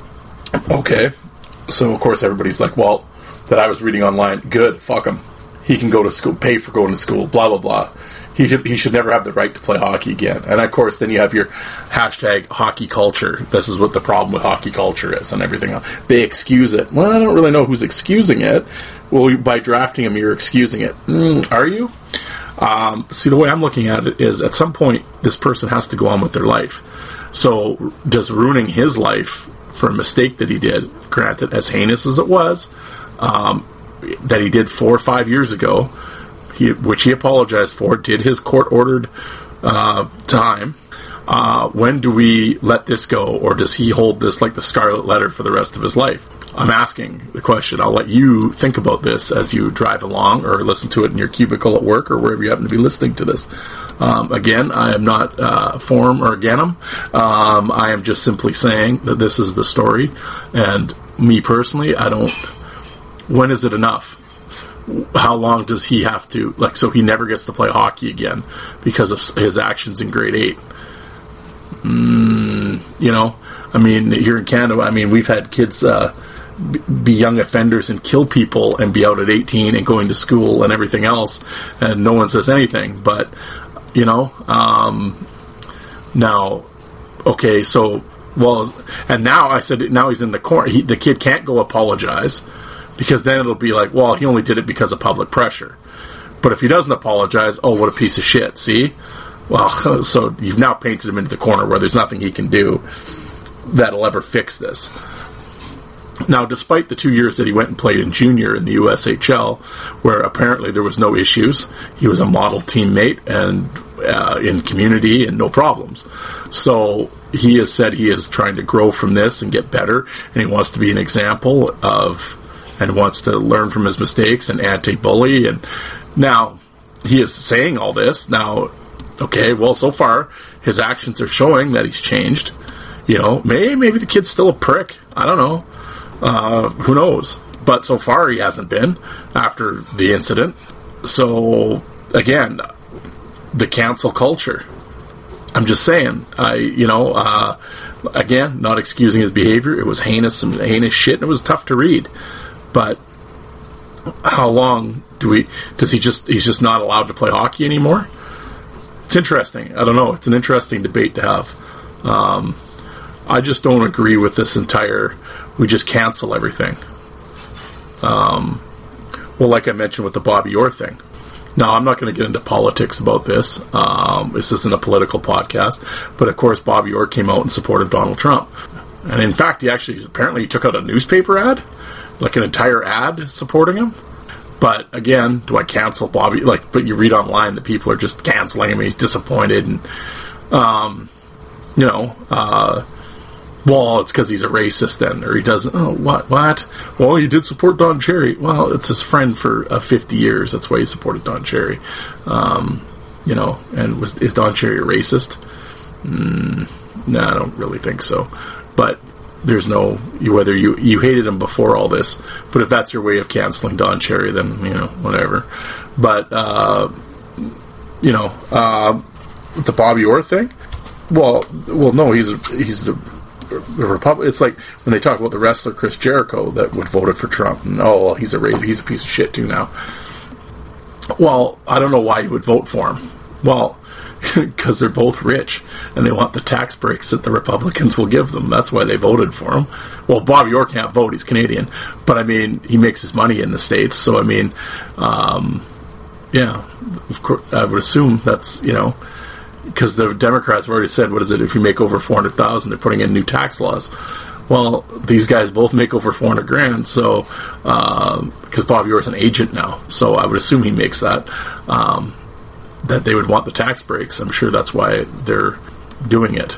Okay. So, of course, everybody's like, well, that I was reading online, good, fuck him. He can go to school, pay for going to school, blah, blah, blah. He should, he should never have the right to play hockey again. And of course, then you have your hashtag hockey culture. This is what the problem with hockey culture is and everything else. They excuse it. Well, I don't really know who's excusing it. Well, by drafting him, you're excusing it. Mm, are you? Um, see, the way I'm looking at it is at some point, this person has to go on with their life. So, does ruining his life for a mistake that he did, granted, as heinous as it was, um, that he did four or five years ago, he, which he apologized for, did his court ordered uh, time. Uh, when do we let this go, or does he hold this like the scarlet letter for the rest of his life? I'm asking the question. I'll let you think about this as you drive along or listen to it in your cubicle at work or wherever you happen to be listening to this. Um, again, I am not uh, form or ganem. Um, I am just simply saying that this is the story. And me personally, I don't. When is it enough? How long does he have to like? So he never gets to play hockey again because of his actions in grade eight. Mm, you know, I mean, here in Canada, I mean, we've had kids. Uh, be young offenders and kill people and be out at 18 and going to school and everything else and no one says anything but you know um, now okay so well and now i said now he's in the corner he, the kid can't go apologize because then it'll be like well he only did it because of public pressure but if he doesn't apologize oh what a piece of shit see well so you've now painted him into the corner where there's nothing he can do that'll ever fix this now, despite the two years that he went and played in junior in the USHL, where apparently there was no issues, he was a model teammate and uh, in community and no problems. So he has said he is trying to grow from this and get better, and he wants to be an example of and wants to learn from his mistakes and anti-bully. And now he is saying all this. Now, okay, well, so far his actions are showing that he's changed. You know, maybe maybe the kid's still a prick. I don't know. Uh, who knows? But so far, he hasn't been after the incident. So again, the cancel culture. I'm just saying. I, you know, uh, again, not excusing his behavior. It was heinous and heinous shit, and it was tough to read. But how long do we? Does he just? He's just not allowed to play hockey anymore. It's interesting. I don't know. It's an interesting debate to have. Um, I just don't agree with this entire we just cancel everything. Um, well, like I mentioned with the Bobby Orr thing. Now, I'm not going to get into politics about this. Um, this isn't a political podcast, but of course, Bobby Orr came out in support of Donald Trump, and in fact, he actually apparently he took out a newspaper ad, like an entire ad supporting him. But again, do I cancel Bobby? Like, but you read online that people are just canceling him. He's disappointed, and um, you know, uh, well, it's because he's a racist then, or he doesn't. Oh, what? What? Well, he did support Don Cherry. Well, it's his friend for uh, 50 years. That's why he supported Don Cherry. Um, you know, and was is Don Cherry a racist? Mm, no, I don't really think so. But there's no whether you you hated him before all this, but if that's your way of canceling Don Cherry, then you know whatever. But uh, you know uh, the Bobby Orr thing. Well, well, no, he's he's the the Republic. It's like when they talk about the wrestler Chris Jericho that would voted for Trump. And, oh, he's a he's a piece of shit too now. Well, I don't know why you would vote for him. Well, because they're both rich and they want the tax breaks that the Republicans will give them. That's why they voted for him. Well, Bobby Orr can't vote; he's Canadian, but I mean, he makes his money in the states. So I mean, um, yeah, of course, I would assume that's you know because the Democrats have already said, what is it? If you make over four hundred thousand, they're putting in new tax laws. Well, these guys both make over four hundred grand, so because um, Bobby Orr's an agent now, so I would assume he makes that. Um, that they would want the tax breaks. I'm sure that's why they're doing it.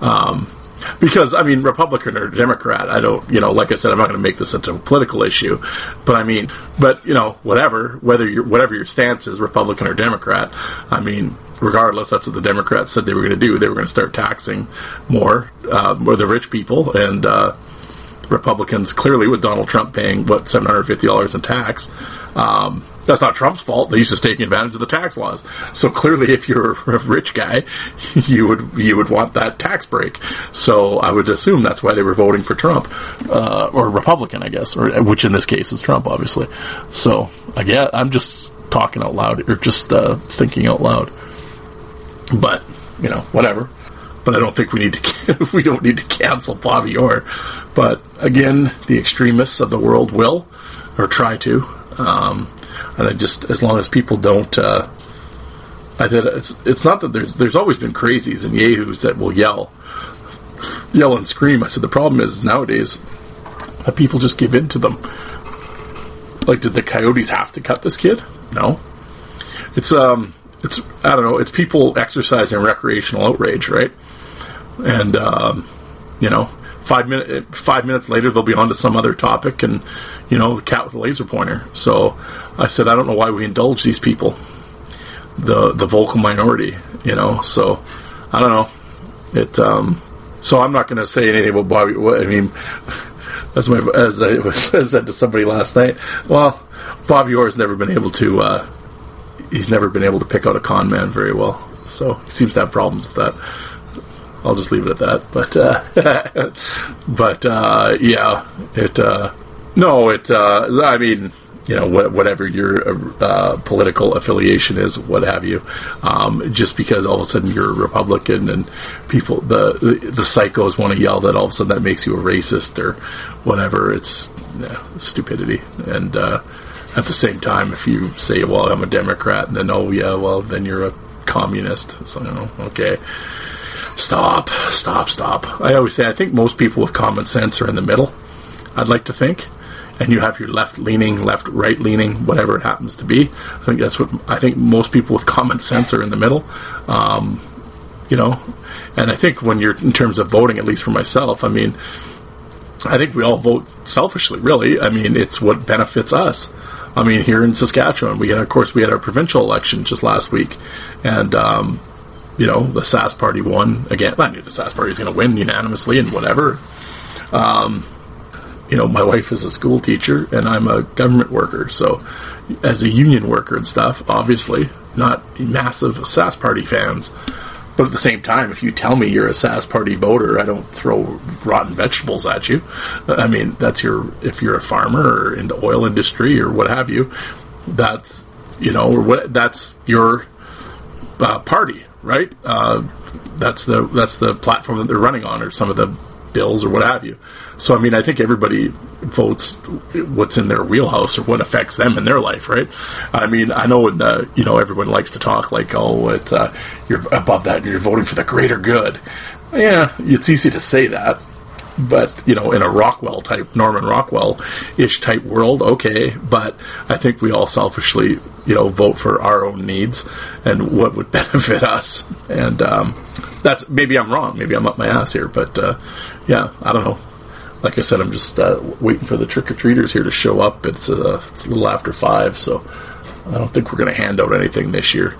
Um, because I mean, Republican or Democrat, I don't, you know, like I said, I'm not going to make this into a political issue, but I mean, but you know, whatever, whether you whatever your stance is, Republican or Democrat, I mean, regardless, that's what the Democrats said they were going to do. They were going to start taxing more, uh, more the rich people, and uh, Republicans clearly with Donald Trump paying what seven hundred fifty dollars in tax. Um, that's not Trump's fault. He's just taking advantage of the tax laws. So clearly, if you're a rich guy, you would you would want that tax break. So I would assume that's why they were voting for Trump uh, or Republican, I guess, or which in this case is Trump, obviously. So guess I'm just talking out loud or just uh, thinking out loud. But you know, whatever. But I don't think we need to we don't need to cancel Bobby Orr. But again, the extremists of the world will or try to. Um, and I just as long as people don't. Uh, I think it's it's not that there's there's always been crazies and yahoos that will yell, yell and scream. I said the problem is nowadays that people just give in to them. Like, did the Coyotes have to cut this kid? No. It's um, it's I don't know. It's people exercising recreational outrage, right? And um, you know, five minute five minutes later they'll be on to some other topic, and you know, the cat with the laser pointer. So I said, I don't know why we indulge these people, the the vocal minority, you know. So I don't know. It. Um, so I'm not going to say anything about Bobby. I mean, as my as I was, said to somebody last night. Well, Bobby has never been able to. Uh, he's never been able to pick out a con man very well. So he seems to have problems with that. I'll just leave it at that. But uh, but uh, yeah, it. Uh, no, it. Uh, I mean, you know, whatever your uh, political affiliation is, what have you. Um, just because all of a sudden you're a Republican and people, the the, the psychos want to yell that all of a sudden that makes you a racist or whatever. It's yeah, stupidity. And uh, at the same time, if you say, "Well, I'm a Democrat," and then oh yeah, well then you're a communist. So know, okay. Stop, stop, stop. I always say I think most people with common sense are in the middle. I'd like to think and you have your left leaning, left right leaning, whatever it happens to be. I think that's what I think most people with common sense are in the middle. Um, you know, and I think when you're in terms of voting, at least for myself, I mean, I think we all vote selfishly. Really, I mean, it's what benefits us. I mean, here in Saskatchewan, we had, of course, we had our provincial election just last week, and um, you know, the Sask Party won again. I knew the Sask Party was going to win unanimously and whatever. Um, you know, my wife is a school teacher and I'm a government worker. So, as a union worker and stuff, obviously not massive Sask Party fans. But at the same time, if you tell me you're a Sask Party voter, I don't throw rotten vegetables at you. I mean, that's your if you're a farmer or in the oil industry or what have you. That's you know, or what that's your uh, party, right? Uh, that's the that's the platform that they're running on, or some of the bills or what have you. So, I mean, I think everybody votes what's in their wheelhouse or what affects them in their life, right? I mean, I know, in the, you know, everyone likes to talk like, oh, it, uh, you're above that and you're voting for the greater good. Yeah, it's easy to say that. But, you know, in a Rockwell type, Norman Rockwell ish type world, okay. But I think we all selfishly, you know, vote for our own needs and what would benefit us. And, um, that's maybe I'm wrong. Maybe I'm up my ass here, but uh, yeah, I don't know. Like I said, I'm just uh, waiting for the trick or treaters here to show up. It's uh, it's a little after five, so I don't think we're going to hand out anything this year.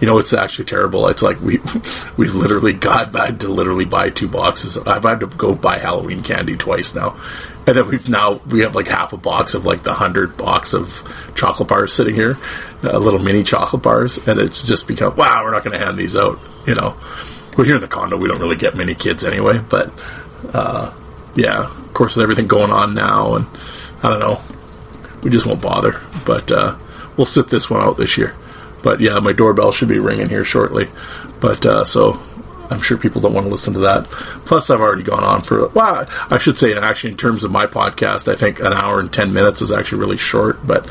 You know, it's actually terrible. It's like we we've literally got I had to literally buy two boxes. I've had to go buy Halloween candy twice now, and then we've now we have like half a box of like the hundred box of chocolate bars sitting here, uh, little mini chocolate bars, and it's just become wow. We're not going to hand these out you know, we're here in the condo, we don't really get many kids anyway, but, uh, yeah, of course, with everything going on now, and I don't know, we just won't bother, but, uh, we'll sit this one out this year. But yeah, my doorbell should be ringing here shortly. But, uh, so I'm sure people don't want to listen to that. Plus, I've already gone on for, well, I should say, actually, in terms of my podcast, I think an hour and 10 minutes is actually really short, but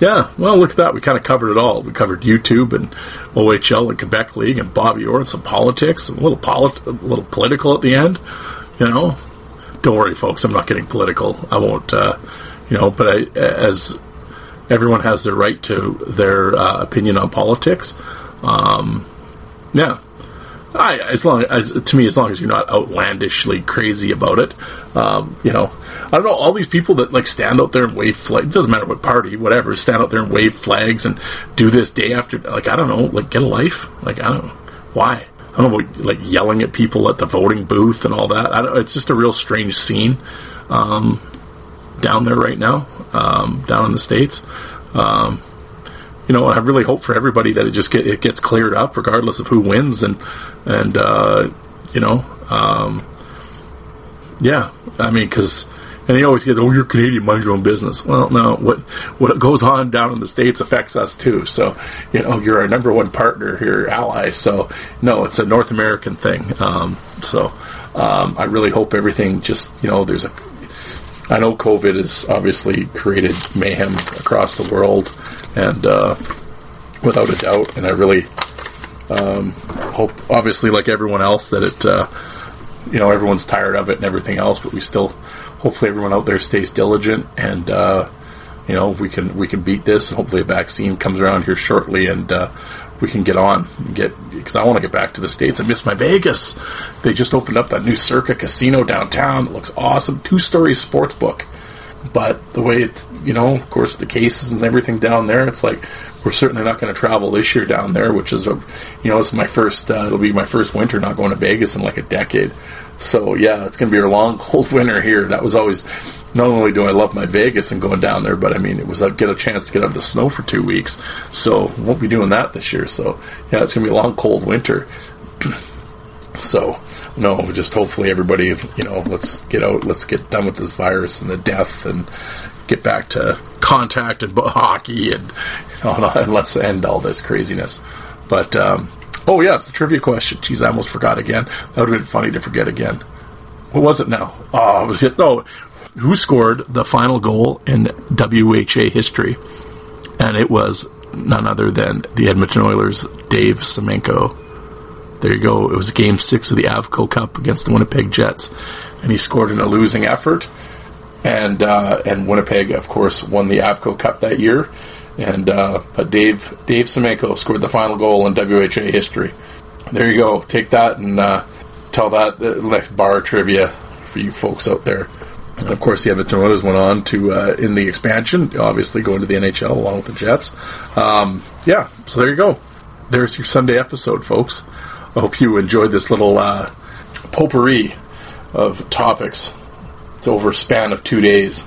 yeah, well, look at that. We kind of covered it all. We covered YouTube and OHL and Quebec League and Bobby Orr and some politics, a little polit- a little political at the end. You know, don't worry, folks. I'm not getting political. I won't. Uh, you know, but I, as everyone has their right to their uh, opinion on politics. Um, yeah, I, as long as to me, as long as you're not outlandishly crazy about it, um, you know, I don't know. All these people that like stand out there and wave flags. Doesn't matter what party, whatever. Stand out there and wave flags and do this day after. Like I don't know. Like get a life. Like I don't know why. I don't know, like yelling at people at the voting booth and all that. it's just a real strange scene um, down there right now, um, down in the states. Um, you know, I really hope for everybody that it just get, it gets cleared up, regardless of who wins, and and uh, you know, um, yeah, I mean, because and he always gets, "Oh, you're Canadian, mind your own business." Well, no, what what goes on down in the states affects us too. So, you know, you're our number one partner here, ally. So, no, it's a North American thing. Um, so, um, I really hope everything just, you know, there's a. I know COVID has obviously created mayhem across the world, and uh, without a doubt, and I really um, hope, obviously, like everyone else, that it. Uh, you know, everyone's tired of it and everything else, but we still hopefully everyone out there stays diligent and uh, you know we can we can beat this. Hopefully a vaccine comes around here shortly and uh, we can get on and get because I want to get back to the states. I miss my Vegas. They just opened up that new Circa Casino downtown. It looks awesome. Two story sports book. But the way it's, you know, of course, the cases and everything down there, it's like we're certainly not going to travel this year down there, which is, a, you know, it's my first, uh, it'll be my first winter not going to Vegas in like a decade. So yeah, it's going to be a long, cold winter here. That was always. Not only do I love my Vegas and going down there, but I mean, it was I get a chance to get out of the snow for two weeks. So won't be doing that this year. So yeah, it's to be a long, cold winter. so no, just hopefully everybody, you know, let's get out, let's get done with this virus and the death, and get back to contact and hockey, and and let's end all this craziness. But um, Oh, yes, the trivia question. Jeez, I almost forgot again. That would have been funny to forget again. What was it now? Oh, it was it? Oh, who scored the final goal in WHA history? And it was none other than the Edmonton Oilers' Dave Semenko. There you go. It was game six of the Avco Cup against the Winnipeg Jets. And he scored in a losing effort. And, uh, and Winnipeg, of course, won the Avco Cup that year. And uh, but Dave Dave Semenko scored the final goal in WHA history. There you go. Take that and uh, tell that uh, bar trivia for you folks out there. Of course, the Edmonton Oilers went on to uh, in the expansion, obviously going to the NHL along with the Jets. Um, yeah, so there you go. There's your Sunday episode, folks. I hope you enjoyed this little uh, potpourri of topics. It's over a span of two days.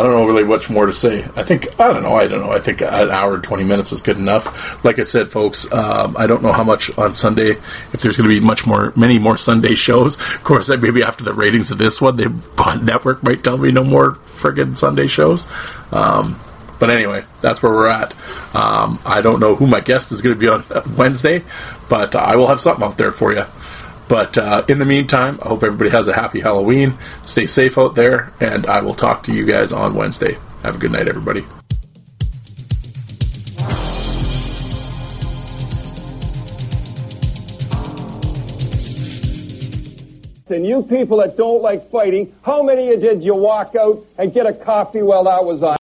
I don't know really much more to say. I think I don't know. I don't know. I think an hour and twenty minutes is good enough. Like I said, folks, um, I don't know how much on Sunday. If there's going to be much more, many more Sunday shows. Of course, maybe after the ratings of this one, the network might tell me no more friggin' Sunday shows. Um, but anyway, that's where we're at. Um, I don't know who my guest is going to be on Wednesday, but I will have something out there for you. But uh, in the meantime, I hope everybody has a happy Halloween. Stay safe out there, and I will talk to you guys on Wednesday. Have a good night, everybody. And you people that don't like fighting, how many of you did you walk out and get a coffee while that was on?